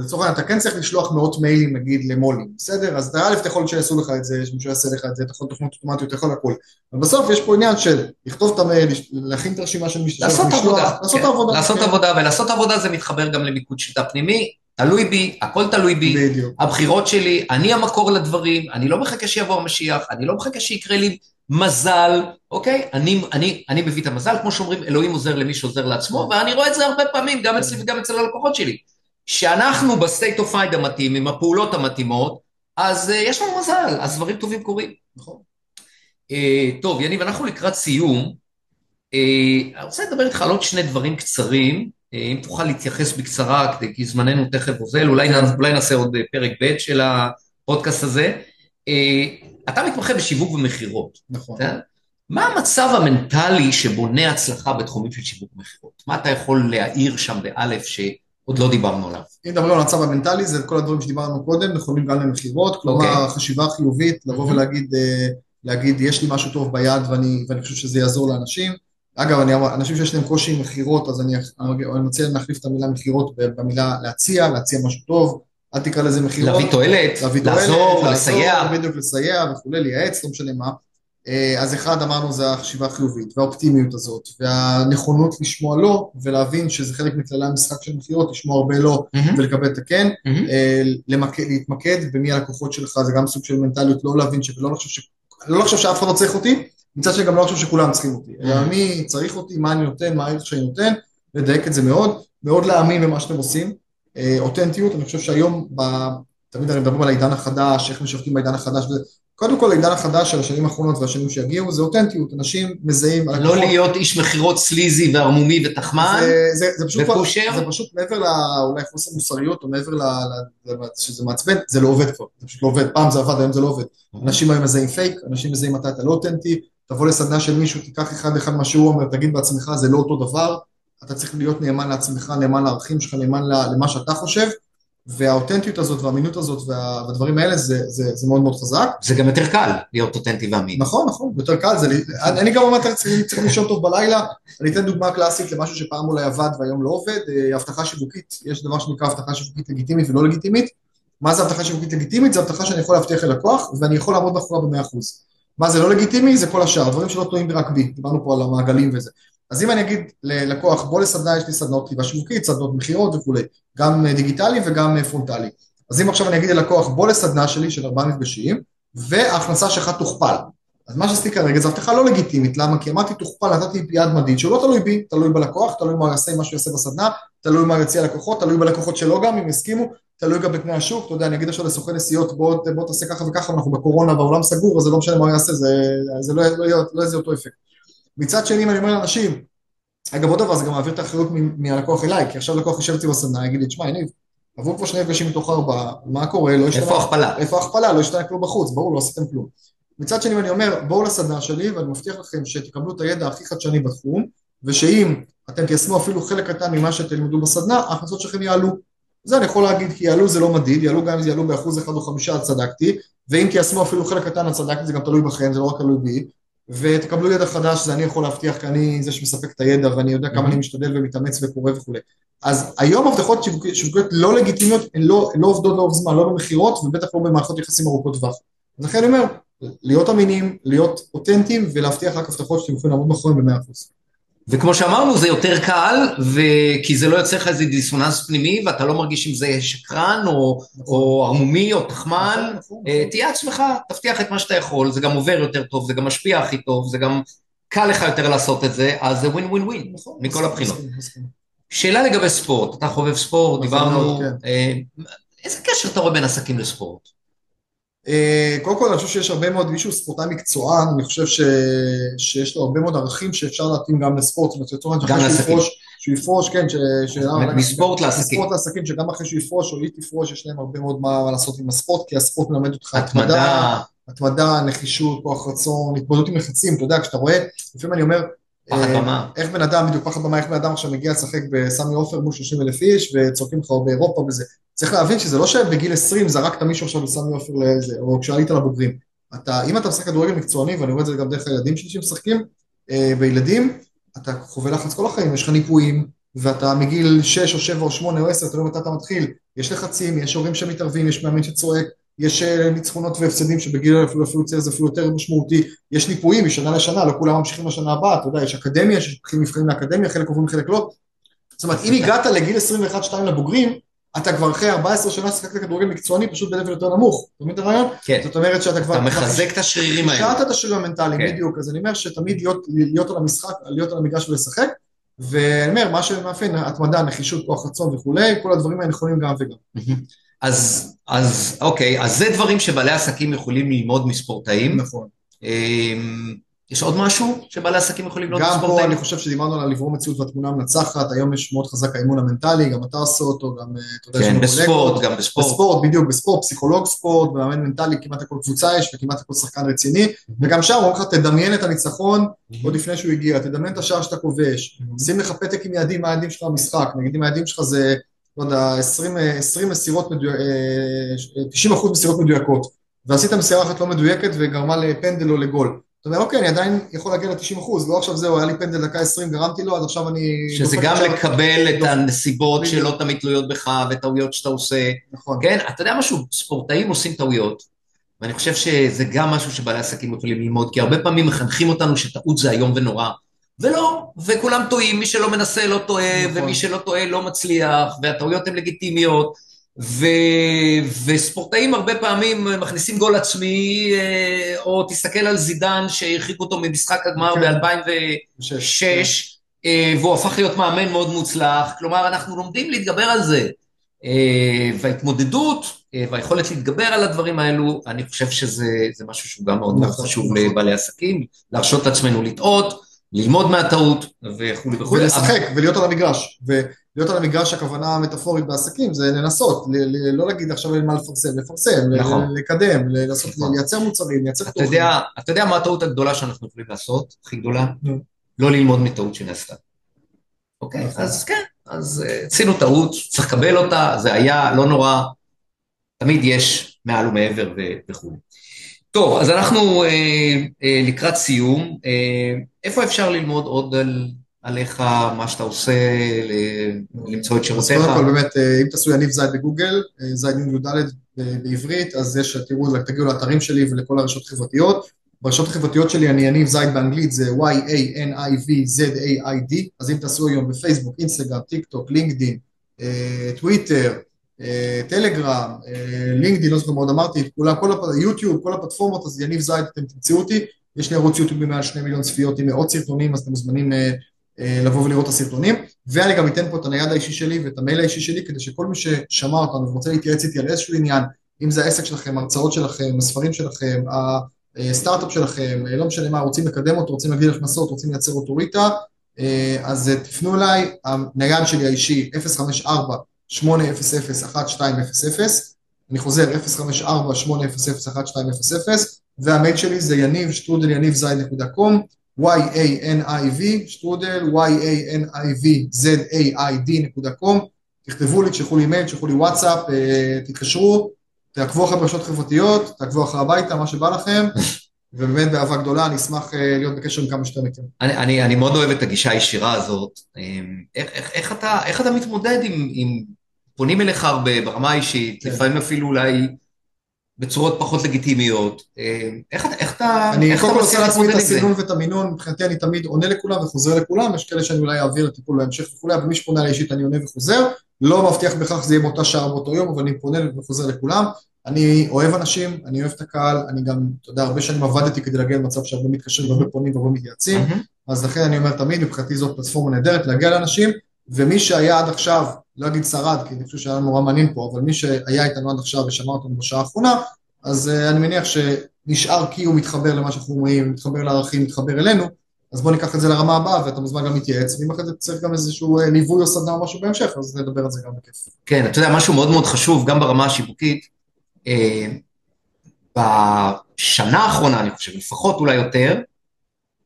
לצורך העניין, אתה כן צריך לשלוח מאות מיילים, נגיד, למו"לים, בסדר? אז א', אתה יכול שיעשו לך את זה, שמישהו יעשה לך את זה, אתה יכול תוכנות אוטומטיות, אתה יכול הכול. אבל בסוף יש פה עניין של לכתוב את המייל, להכין את הרשימה של משתמש, לעשות עבודה. לעשות כן. עבודה. לעשות כן. עבודה, ולעשות עבודה זה מתחבר גם למיקוד שליטה פנימי. תלוי בי, הכל תלוי בי, בדיוק. הבחירות שלי, אני המקור לדברים, אני לא מחכה שיבוא המשיח, אני לא מחכה שיקרה לי מזל, אוקיי? אני, אני, אני מביא את המזל, כמו שאומרים, אלוהים עוזר למי שעוזר לעצמו, ואני רואה את זה הרבה פעמים, גם אצלי וגם אצל הלקוחות שלי. שאנחנו ב state of mind המתאים, עם הפעולות המתאימות, אז uh, יש לנו מזל, אז דברים טובים קורים. נכון. Uh, טוב, יניב, אנחנו לקראת סיום. Uh, אני רוצה לדבר איתך על עוד שני דברים קצרים. אה, אם תוכל להתייחס בקצרה, כי זמננו תכף אוזל, אולי, אולי נעשה עוד אה, פרק ב' של הפודקאסט הזה. אה, אתה מתמחה בשיווק ומכירות. נכון. מה המצב המנטלי שבונה הצלחה בתחומים של שיווק ומכירות? מה אתה יכול להעיר שם באלף שעוד לא דיברנו עליו? אם מדברים על המצב המנטלי, זה כל הדברים שדיברנו קודם, נכונים גם למכירות, כלומר, okay. אוקיי. חשיבה חיובית, לבוא. ולהגיד, להגיד, יש לי משהו טוב ביד ואני, ואני חושב שזה יעזור לאנשים. אגב, אני, אנשים שיש להם קושי עם מכירות, אז אני, אני מציע להחליף את המילה מכירות במילה להציע, להציע משהו טוב, אל תקרא לזה מכירות. להביא תועלת, להביא תועלת, לעזור, לסייע. בדיוק, לסייע וכולי, לייעץ, לא משנה מה. אה, אז אחד אמרנו זה החשיבה החיובית, והאופטימיות הזאת, והנכונות לשמוע לא, ולהבין שזה חלק מכללי המשחק של מכירות, לשמוע הרבה לא mm-hmm. ולקבל את הכן, mm-hmm. למק... להתמקד במי הלקוחות שלך, זה גם סוג של מנטליות, לא להבין שלא לחשוב, ש... לא לחשוב שאף אחד לא צריך אותי, מצד שני גם לא חושב שכולם צריכים אותי, אלא mm-hmm. מי צריך אותי, מה אני נותן, מה הערך שאני נותן, לדייק את זה מאוד, מאוד להאמין במה שאתם עושים, אה, אותנטיות, אני חושב שהיום, ב... תמיד אני מדבר על העידן החדש, איך משווקים בעידן החדש, קודם כל העידן החדש של השנים האחרונות והשנים שיגיעו זה אותנטיות, אנשים מזהים... לא הלקוחות. להיות איש מכירות סליזי וערמומי ותחמן זה, זה, זה פשוט ופושר. כבר, זה פשוט מעבר לאולי חוסר מוסריות או מעבר ל... שזה מעצבן, זה לא עובד כבר, זה פשוט לא עובד, פעם זה עבד, היום זה לא עובד. אנשים היום מזהים פייק, אנשים מזהים מתי אתה לא אותנטי, תבוא לסדנה של מישהו, תיקח אחד אחד מה שהוא אומר, תגיד בעצמך, זה לא אותו דבר, אתה צריך להיות נאמן לעצמך, נאמן לערכים שלך, נאמן למה שאתה חושב, והאותנטיות הזאת והאמינות הזאת והדברים האלה זה, זה, זה מאוד מאוד חזק. זה גם יותר קל להיות אותנטי ואמין. נכון, נכון, יותר קל. זה, אני, אני גם אומר, צריך לישון טוב בלילה. אני אתן דוגמה קלאסית למשהו שפעם אולי עבד והיום לא עובד, אה, הבטחה שיווקית. יש דבר שנקרא הבטחה שיווקית לגיטימית ולא לגיטימית. מה זה הבטחה שיווקית לגיטימית? זה הבטחה שאני יכול להבטיח ללקוח ואני יכול לעמוד מאחורה במאה אחוז. מה זה לא לגיטימי? זה כל השאר, דברים שלא תלויים רק בי, דיברנו פה על המעגלים וזה. אז אם אני אגיד ללקוח, בוא לסדנה, יש לי סדנות כתיבה שיווקית, סדנות מכירות וכולי, גם דיגיטלי וגם פרונטלי. אז אם עכשיו אני אגיד ללקוח, בוא לסדנה שלי של ארבעה מפגשים, וההכנסה שלך תוכפל. אז מה שעשיתי כרגע זו הבטחה לא לגיטימית, למה? כי אמרתי תוכפל, נתתי יד מדיד, שהוא לא תלוי בי, תלוי בלקוח, תלוי מה הוא יעשה, מה שהוא יעשה בסדנה, תלוי מה יציע לקוחות, תלוי בלקוחות שלו גם, אם יסכימו, תלוי גם בתנאי השוק, אתה יודע, אני אגיד עכשיו לסוכן נסיעות, בוא, בוא תעשה ככה וככה, אנחנו בקורונה, והעולם סגור, אז זה לא משנה מה הוא יעשה, זה, זה לא, לא, לא, לא יהיה אותו אפקט. מצד שני, אם אני אומר לאנשים, אגב עוד דבר, זה גם מעביר את האחריות מהלקוח אליי, כי עכשיו לקוח יושב אצלי בסדנה, יגיד לי, תשמע, יניב, עברו כבר שני מפגשים מתוך ארבעה, מה קורה, לא השתנה... איפה ההכפלה? איפה ההכפלה? לא השתנה כלום בחוץ, ברור, לא עשיתם כלום. מצד שני, אני אומר, בואו לסדנה שלי, ואני מבטיח לכם שתקבלו את הידע הכי חדשני בתחום, ושאם אתם תיישמו אפילו חלק קטן ממה שתלמדו בסדנה, ההכנסות שלכם יעלו. זה אני יכול להגיד, כי יעלו זה לא מדיד, יעלו גם אם זה יעלו באחוז אחד או חמישה, צדקתי, ואם תיישמו אפילו חלק קטן, צדקתי, זה גם תלוי בכם, זה לא רק תלוי בי, ותקבלו ידע חדש, זה אני יכול להבטיח, כי אני זה שמספק את הידע, ואני יודע כמה אני משתדל ומתאמץ וקורא וכולי. אז היום הבטחות שיווקיות לא לגיטימיות, הן לא, לא עובדות לאורך זמן, לא במכירות, ובטח לא במערכות יחסים ארוכות טווח. לכן אני אומר, להיות אמינים, להיות אותנטיים, ולהבטיח רק הבטחות שאתם יכולים לעמוד מאחוריהם במאה אחוז. וכמו שאמרנו זה יותר קל, כי זה לא יוצא לך איזה דיסוננס פנימי ואתה לא מרגיש אם זה שקרן או, או ערמומי או תחמן, נכון, נכון, אה, נכון. תהיה עצמך, תבטיח את מה שאתה יכול, זה גם עובר יותר טוב, זה גם משפיע הכי טוב, זה גם קל לך יותר לעשות את זה, אז זה ווין ווין ווין, מכל הבחינות. שאלה לגבי ספורט, אתה חובב ספורט, דיברנו, כן. אה, איזה קשר אתה רואה בין עסקים לספורט? אה, קודם כל אני חושב שיש הרבה מאוד, מישהו ספורטאי מקצוען, אני חושב ש... שיש לו הרבה מאוד ערכים שאפשר להתאים גם לספורט, זאת אומרת, גם לעסקים. שהוא יפרוש, כן, ש... ש... מספורט לעסקים. מספורט לעסקים, שגם אחרי שהוא יפרוש או היא תפרוש, יש להם הרבה מאוד מה לעשות עם הספורט, כי הספורט מלמד אותך התמדה, התמדה, נחישות, כוח רצון, התמודדות עם לחצים, אתה יודע, כשאתה רואה, לפעמים אני אומר, אה. איך בן אדם, בדיוק פחד במה, איך בן אדם עכשיו מגיע לשחק בסמי עופר מול 30 אלף איש וצורקים לך באירופה וזה. צריך להבין שזה לא שבגיל 20 זרקת מישהו עכשיו לסמי עופר לזה, או כשעלית לבוגרים. אתה, אם אתה משחק כדורגל מקצועני, ואני רואה את זה גם דרך הילדים שלי שמשחקים, אה, בילדים, אתה חווה לחץ כל החיים, יש לך ניפויים, ואתה מגיל 6 או 7 או 8 או 10, אתה לא מתי אתה מתחיל, יש לחצים, יש הורים שמתערבים, יש מאמין שצועק, יש אה, ניצחונות והפסדים שבגיל אפילו אפילו צעיר זה אפילו יותר משמעותי, יש ניפויים משנה לשנה, לא כולם ממשיכים לשנה הבאה, אתה יודע, יש אקדמיה, יש מבחנים לאקדמיה, חלק עוברים חלק לא, זאת אומרת, אם הגעת לגיל 21-2 לבוגרים, אתה כבר אחרי 14 שנה שיחקת כדורגל מקצועני פשוט בלבל יותר נמוך, אתה מבין את הרעיון? כן. זאת אומרת שאתה כבר... אתה מחזק את השרירים האלה. השקעת את השרירים המנטליים, כן. בדיוק, אז אני אומר שתמיד להיות, להיות על המשחק, להיות על המגרש ולשחק, ואני אומר, מה שמאפיין, התמדה, נחישות, כוח רצון וכולי, כל הדברים האלה נכונים גם וגם. אז, אז אוקיי, אז זה דברים שבעלי עסקים יכולים ללמוד מספורטאים. נכון. יש עוד משהו שבעלי עסקים יכולים ללמוד מספורטאים? גם פה אני חושב שדיברנו על לברור מציאות והתמונה המנצחת, היום יש מאוד חזק האימון המנטלי, גם אתה עושה אותו, גם אה, אתה יודע כן, בספורט, גם בספורט. בספורט, בדיוק, בספורט, פסיכולוג ספורט, ומאמן מנטלי, כמעט לכל קבוצה יש וכמעט לכל שחקן רציני, וגם שם אומרים לך, תדמיין את הניצחון עוד לפני שהוא הגיע, תדמיין את השער שאתה כובש, שים לך פתק עם יעדים, מה היעדים שלך במשחק, נגיד אם היעדים שלך זה לא יודע, 20, 20 מסירות, מדויק, 90 אחוז מסירות מדויקות, ועשית מסירה אחת לא מדויקת וגרמה לפנדל או לגול. אתה אומר, אוקיי, אני עדיין יכול להגיע ל-90 אחוז, לא עכשיו זהו, היה לי פנדל דקה 20, גרמתי לו, אז עכשיו אני... שזה גם לקבל את הנסיבות שלא תמיד תלויות בך, וטעויות שאתה עושה. נכון. כן, אתה יודע משהו, ספורטאים עושים טעויות, ואני חושב שזה גם משהו שבעלי עסקים יכולים ללמוד, כי הרבה פעמים מחנכים אותנו שטעות זה איום ונורא. ולא, וכולם טועים, מי שלא מנסה לא טועה, נכון. ומי שלא טועה לא מצליח, והטעויות הן לגיטימיות, ו... וספורטאים הרבה פעמים מכניסים גול עצמי, אה, או תסתכל על זידן שהרחיק אותו ממשחק הגמר כן. ב-2006, אה, והוא הפך להיות מאמן מאוד מוצלח, כלומר אנחנו לומדים להתגבר על זה. אה, וההתמודדות והיכולת להתגבר על הדברים האלו, אני חושב שזה משהו שהוא גם מאוד מאוד נכון, חשוב נכון. לבעלי עסקים, להרשות את עצמנו לטעות, ללמוד מהטעות וכולי וכולי. ולשחק, ולהיות על המגרש. ולהיות על המגרש, הכוונה המטאפורית בעסקים, זה לנסות, לא להגיד עכשיו אין מה לפרסם, לפרסם, נכון. לקדם, לנסות נכון. לייצר מוצרים, לייצר אתה תוכן. יודע, אתה יודע מה הטעות הגדולה שאנחנו יכולים לעשות, הכי גדולה? לא ללמוד מטעות שנעשתה. אוקיי, נכון. אז כן, אז אה, עשינו טעות, צריך לקבל אותה, זה היה, לא נורא, תמיד יש מעל ומעבר ו- וכו'. טוב, אז אנחנו אה, אה, לקראת סיום. אה, איפה אפשר ללמוד עוד על, עליך, מה שאתה עושה, למצוא את שירותיך? קודם כל באמת, אם תעשו יניב זייד בגוגל, זייד י"ד בעברית, אז יש, תראו, תגיעו לאתרים שלי ולכל הרשתות החברתיות. ברשתות החברתיות שלי אני יניב זייד באנגלית, זה Y-A-N-I-V-Z-A-I-D, אז אם תעשו היום בפייסבוק, אינסטגרם, טיק טוק, לינקדין, טוויטר, טלגרם, אה, לינקדין, לא זוכר מה עוד אמרתי. יוטיוב, כל הפלטפורמות, אז יניב זייד, אתם תמצאו אותי, יש לי ערוץ יוטיוב במעל שני מיליון צפיות עם מאות סרטונים, אז אתם מוזמנים אה, אה, לבוא ולראות את הסרטונים, ואני גם אתן פה את הנייד האישי שלי ואת המייל האישי שלי, כדי שכל מי ששמע אותנו ורוצה להתייעץ איתי על איזשהו עניין, אם זה העסק שלכם, ההרצאות שלכם, הספרים שלכם, הסטארט-אפ שלכם, אה, לא משנה מה, רוצים לקדם אותו, רוצים להגדיל הכנסות, רוצים לייצר אוטוריטה, אה, אז אה, תפנו אליי, הנייד שלי האישי 054-800-1200, אני חוזר 054-800-1200, והמייל שלי זה יניב, שטרודל יניב זייד נקודה קום, y-a-n-i-v, שטרודל, y-a-n-i-v-z-a-i-d נקודה קום, תכתבו לי, תשלחו לי מייל, תשלחו לי וואטסאפ, אה, תתקשרו, תעקבו אחרי ברשתות חברתיות, תעקבו אחרי הביתה, מה שבא לכם, ובאמת באהבה גדולה, אני אשמח אה, להיות בקשר עם כמה שיותר מכם. אני, אני, אני מאוד אוהב את הגישה הישירה הזאת. אמ, איך, איך, איך, אתה, איך אתה מתמודד עם, עם... פונים אליך הרבה ברמה האישית, כן. לפעמים אפילו אולי בצורות פחות לגיטימיות. אמ, איך, איך אתה אני קודם כל עושה לעצמי את? הסינון ואת המינון, מבחינתי אני תמיד עונה לכולם וחוזר לכולם, יש כאלה שאני אולי אעביר לטיפול בהמשך וכולי, אבל מי שפונה אליי אישית אני עונה וחוזר, לא מבטיח בהכרח שזה יהיה באותה שעה או באותו יום, אבל אני פונה וחוזר לכולם. אני אוהב אנשים, אני אוהב את הקהל, אני גם, אתה יודע, הרבה שנים עבדתי כדי להגיע למצב שהרבה מתקשרים והרבה פונים והרבה מתייעצים. אז לכן אני אומר תמיד, מבחינתי זאת פלטפורמה נהדרת להגיע לאנשים, ומי שהיה עד עכשיו, לא אגיד שרד, כי אני חושב שהיה נורא מעניין פה, אבל מי שהיה איתנו עד עכשיו ושמע אותנו בשעה האחרונה, אז uh, אני מניח שנשאר כי הוא מתחבר למה שאנחנו אומרים, מתחבר לערכים, מתחבר אלינו, אז בוא ניקח את זה לרמה הבאה, ואתה מוזמן גם להתייעץ, ואם אחרי זה צריך גם איזשהו אה, ליווי או סדנה או משהו בהמשך, אז נדבר על זה גם בכיף. כן, אתה יודע, משהו מאוד מאוד חשוב, גם ברמה השיווקית, אה, בשנה האחרונה, אני חושב, לפחות אולי יותר,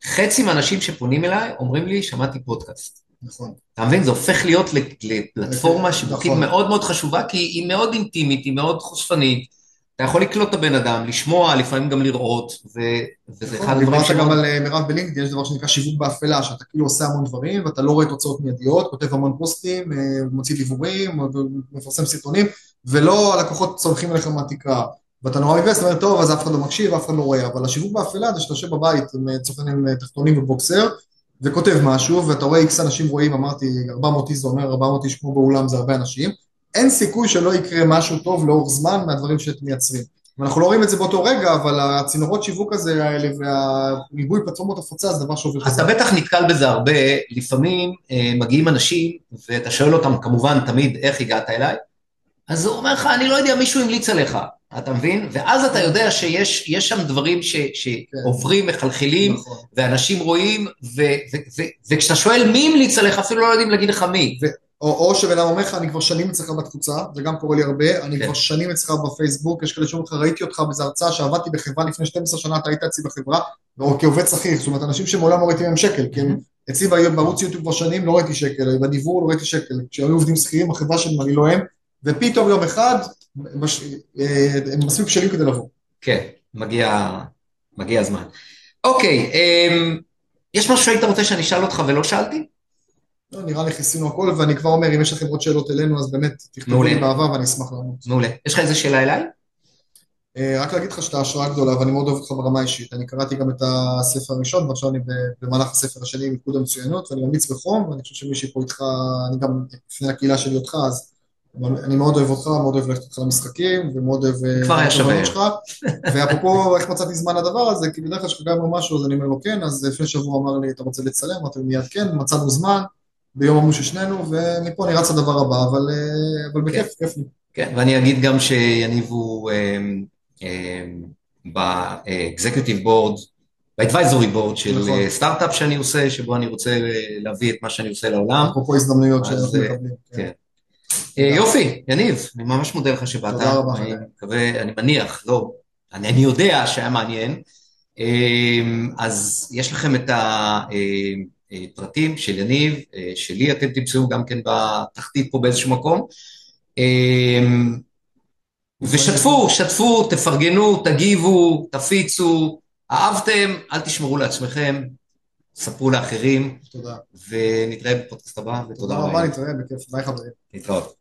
חצי מהאנשים שפונים אליי אומרים לי, שמעתי פודקאסט. נכון. אתה מבין? זה הופך להיות לפלטפורמה שיווקית נכון. מאוד מאוד חשובה, כי היא מאוד אינטימית, היא מאוד חושפנית. אתה יכול לקלוט את הבן אדם, לשמוע, לפעמים גם לראות, ו... וזה אחד הדברים דיברת שמאוד... גם על אה, מירב בלינקדאין, יש דבר שנקרא שיווק באפלה, שאתה כאילו עושה המון דברים, ואתה לא רואה תוצאות מיידיות, כותב המון פוסטים, אה, מוציא דיבורים, מפרסם סרטונים, ולא הלקוחות צורכים עליך מהתקרה. ואתה נורא מתבאס, אתה אומר, טוב, אז אף אחד לא מקשיב, אף אחד לא רואה, אבל השיווק באפלה זה שאתה יושב בבית עם אה, צופן עם אה, תחתונים ובוקסר, וכותב משהו, ואתה רואה איקס אנשים רואים, אמרתי, 400 איש זה אומר, 400 איש כמו באולם זה הרבה אנשים, אין סיכוי שלא יקרה משהו טוב לאורך זמן מהדברים שאתם מייצרים. ואנחנו לא רואים את זה באותו רגע, אבל הצינורות שיווק הזה האלה והריבוי פלטפורמות הפצה זה דבר שעובר אתה בטח נתקל בזה הרבה, לפעמים אה, מגיעים אנשים, ואתה שואל אותם כמובן תמיד איך הגעת אליי, אז הוא אומר לך, אני לא יודע, מישהו המליץ עליך, אתה מבין? ואז אתה יודע שיש יש שם דברים ש, שעוברים, מחלחלים, נכון. ואנשים רואים, ו, ו, ו, וכשאתה שואל מי המליץ עליך, אפילו לא יודעים להגיד לך מי. או, או שבן אדם אומר לך, אני כבר שנים אצלך בתפוצה, זה גם קורה לי הרבה, אני כן. כבר שנים אצלך בפייסבוק, יש כאלה שאומרים לך, ראיתי אותך באיזו הרצאה שעבדתי בחברה לפני 12 שנה, אתה היית אצלי בחברה, או כעובד שכיר, זאת אומרת, אנשים שמעולם לא ראיתי מהם שקל, כי הם אצלי ב- בערוץ יוטיוב כבר שנים לא ראיתי שקל, בדיבור לא ראיתי שקל, כשהיו עובדים שכירים בחברה שלהם, אני לא הם, ופתאום יום אחד, מש- אה, הם מספיק בשלים כדי לבוא. כן, מגיע, מגיע הזמן. אוקיי, אמ, יש משהו שהיית רוצה שאני אשאל אותך ולא שאלתי? לא, נראה לי כיסינו הכל, ואני כבר אומר, אם יש לכם עוד שאלות אלינו, אז באמת, תכתבו. לי באהבה ואני אשמח לענות. מעולה. יש לך איזה שאלה אליי? אה, רק להגיד לך שאתה השראה גדולה ואני מאוד אוהב אותך ברמה האישית. אני קראתי גם את הספר הראשון ועכשיו אני במהלך הספר השני מיקוד המצוינות ואני ממליץ בחום ואני חושב שמי שפה איתך, אני גם אפנה לקהילה שלי אותך אז אני מאוד אוהב אותך, מאוד אוהב ללכת איתך למשחקים ומאוד אוהב אה, כבר היה שווה. שלך. ואפרופו *laughs* איך מצאתי זמן לדבר הזה, כי בדרך כלל כשחגגנו משהו אז אני אומר לו כן, אז לפני שבוע אמר לי אתה רוצה לצלם, אמרתי מיד כן, מצאנו זמן ביום עמוס של שנינו ומפה אני רץ לדבר הבא, אבל, אה, אבל בכיף, כיף לי. כן, ואני אגיד גם שיניב הוא אמ, אמ, ב-executive board באדוויזורי בורד של נכון. אה, סטארט-אפ שאני עושה, שבו אני רוצה אה, להביא את מה שאני עושה לעולם. אפרופו הזדמנויות שאנחנו אה, מקבלים. כן. אה, יופי, יניב, אני ממש מודה לך שבאת. תודה רבה, אני. מקווה, אני מניח, לא, אני, אני יודע שהיה מעניין. אה, אז יש לכם את הפרטים של יניב, אה, שלי אתם תמצאו גם כן בתחתית פה באיזשהו מקום. אה, ושתפו, שתפו, תפרגנו, תגיבו, תפיצו, אהבתם, אל תשמרו לעצמכם, ספרו לאחרים, תודה. ונתראה בפודקאסט הבא, ותודה תודה רבה, נתראה בכיף. ביי חברים. להתראות.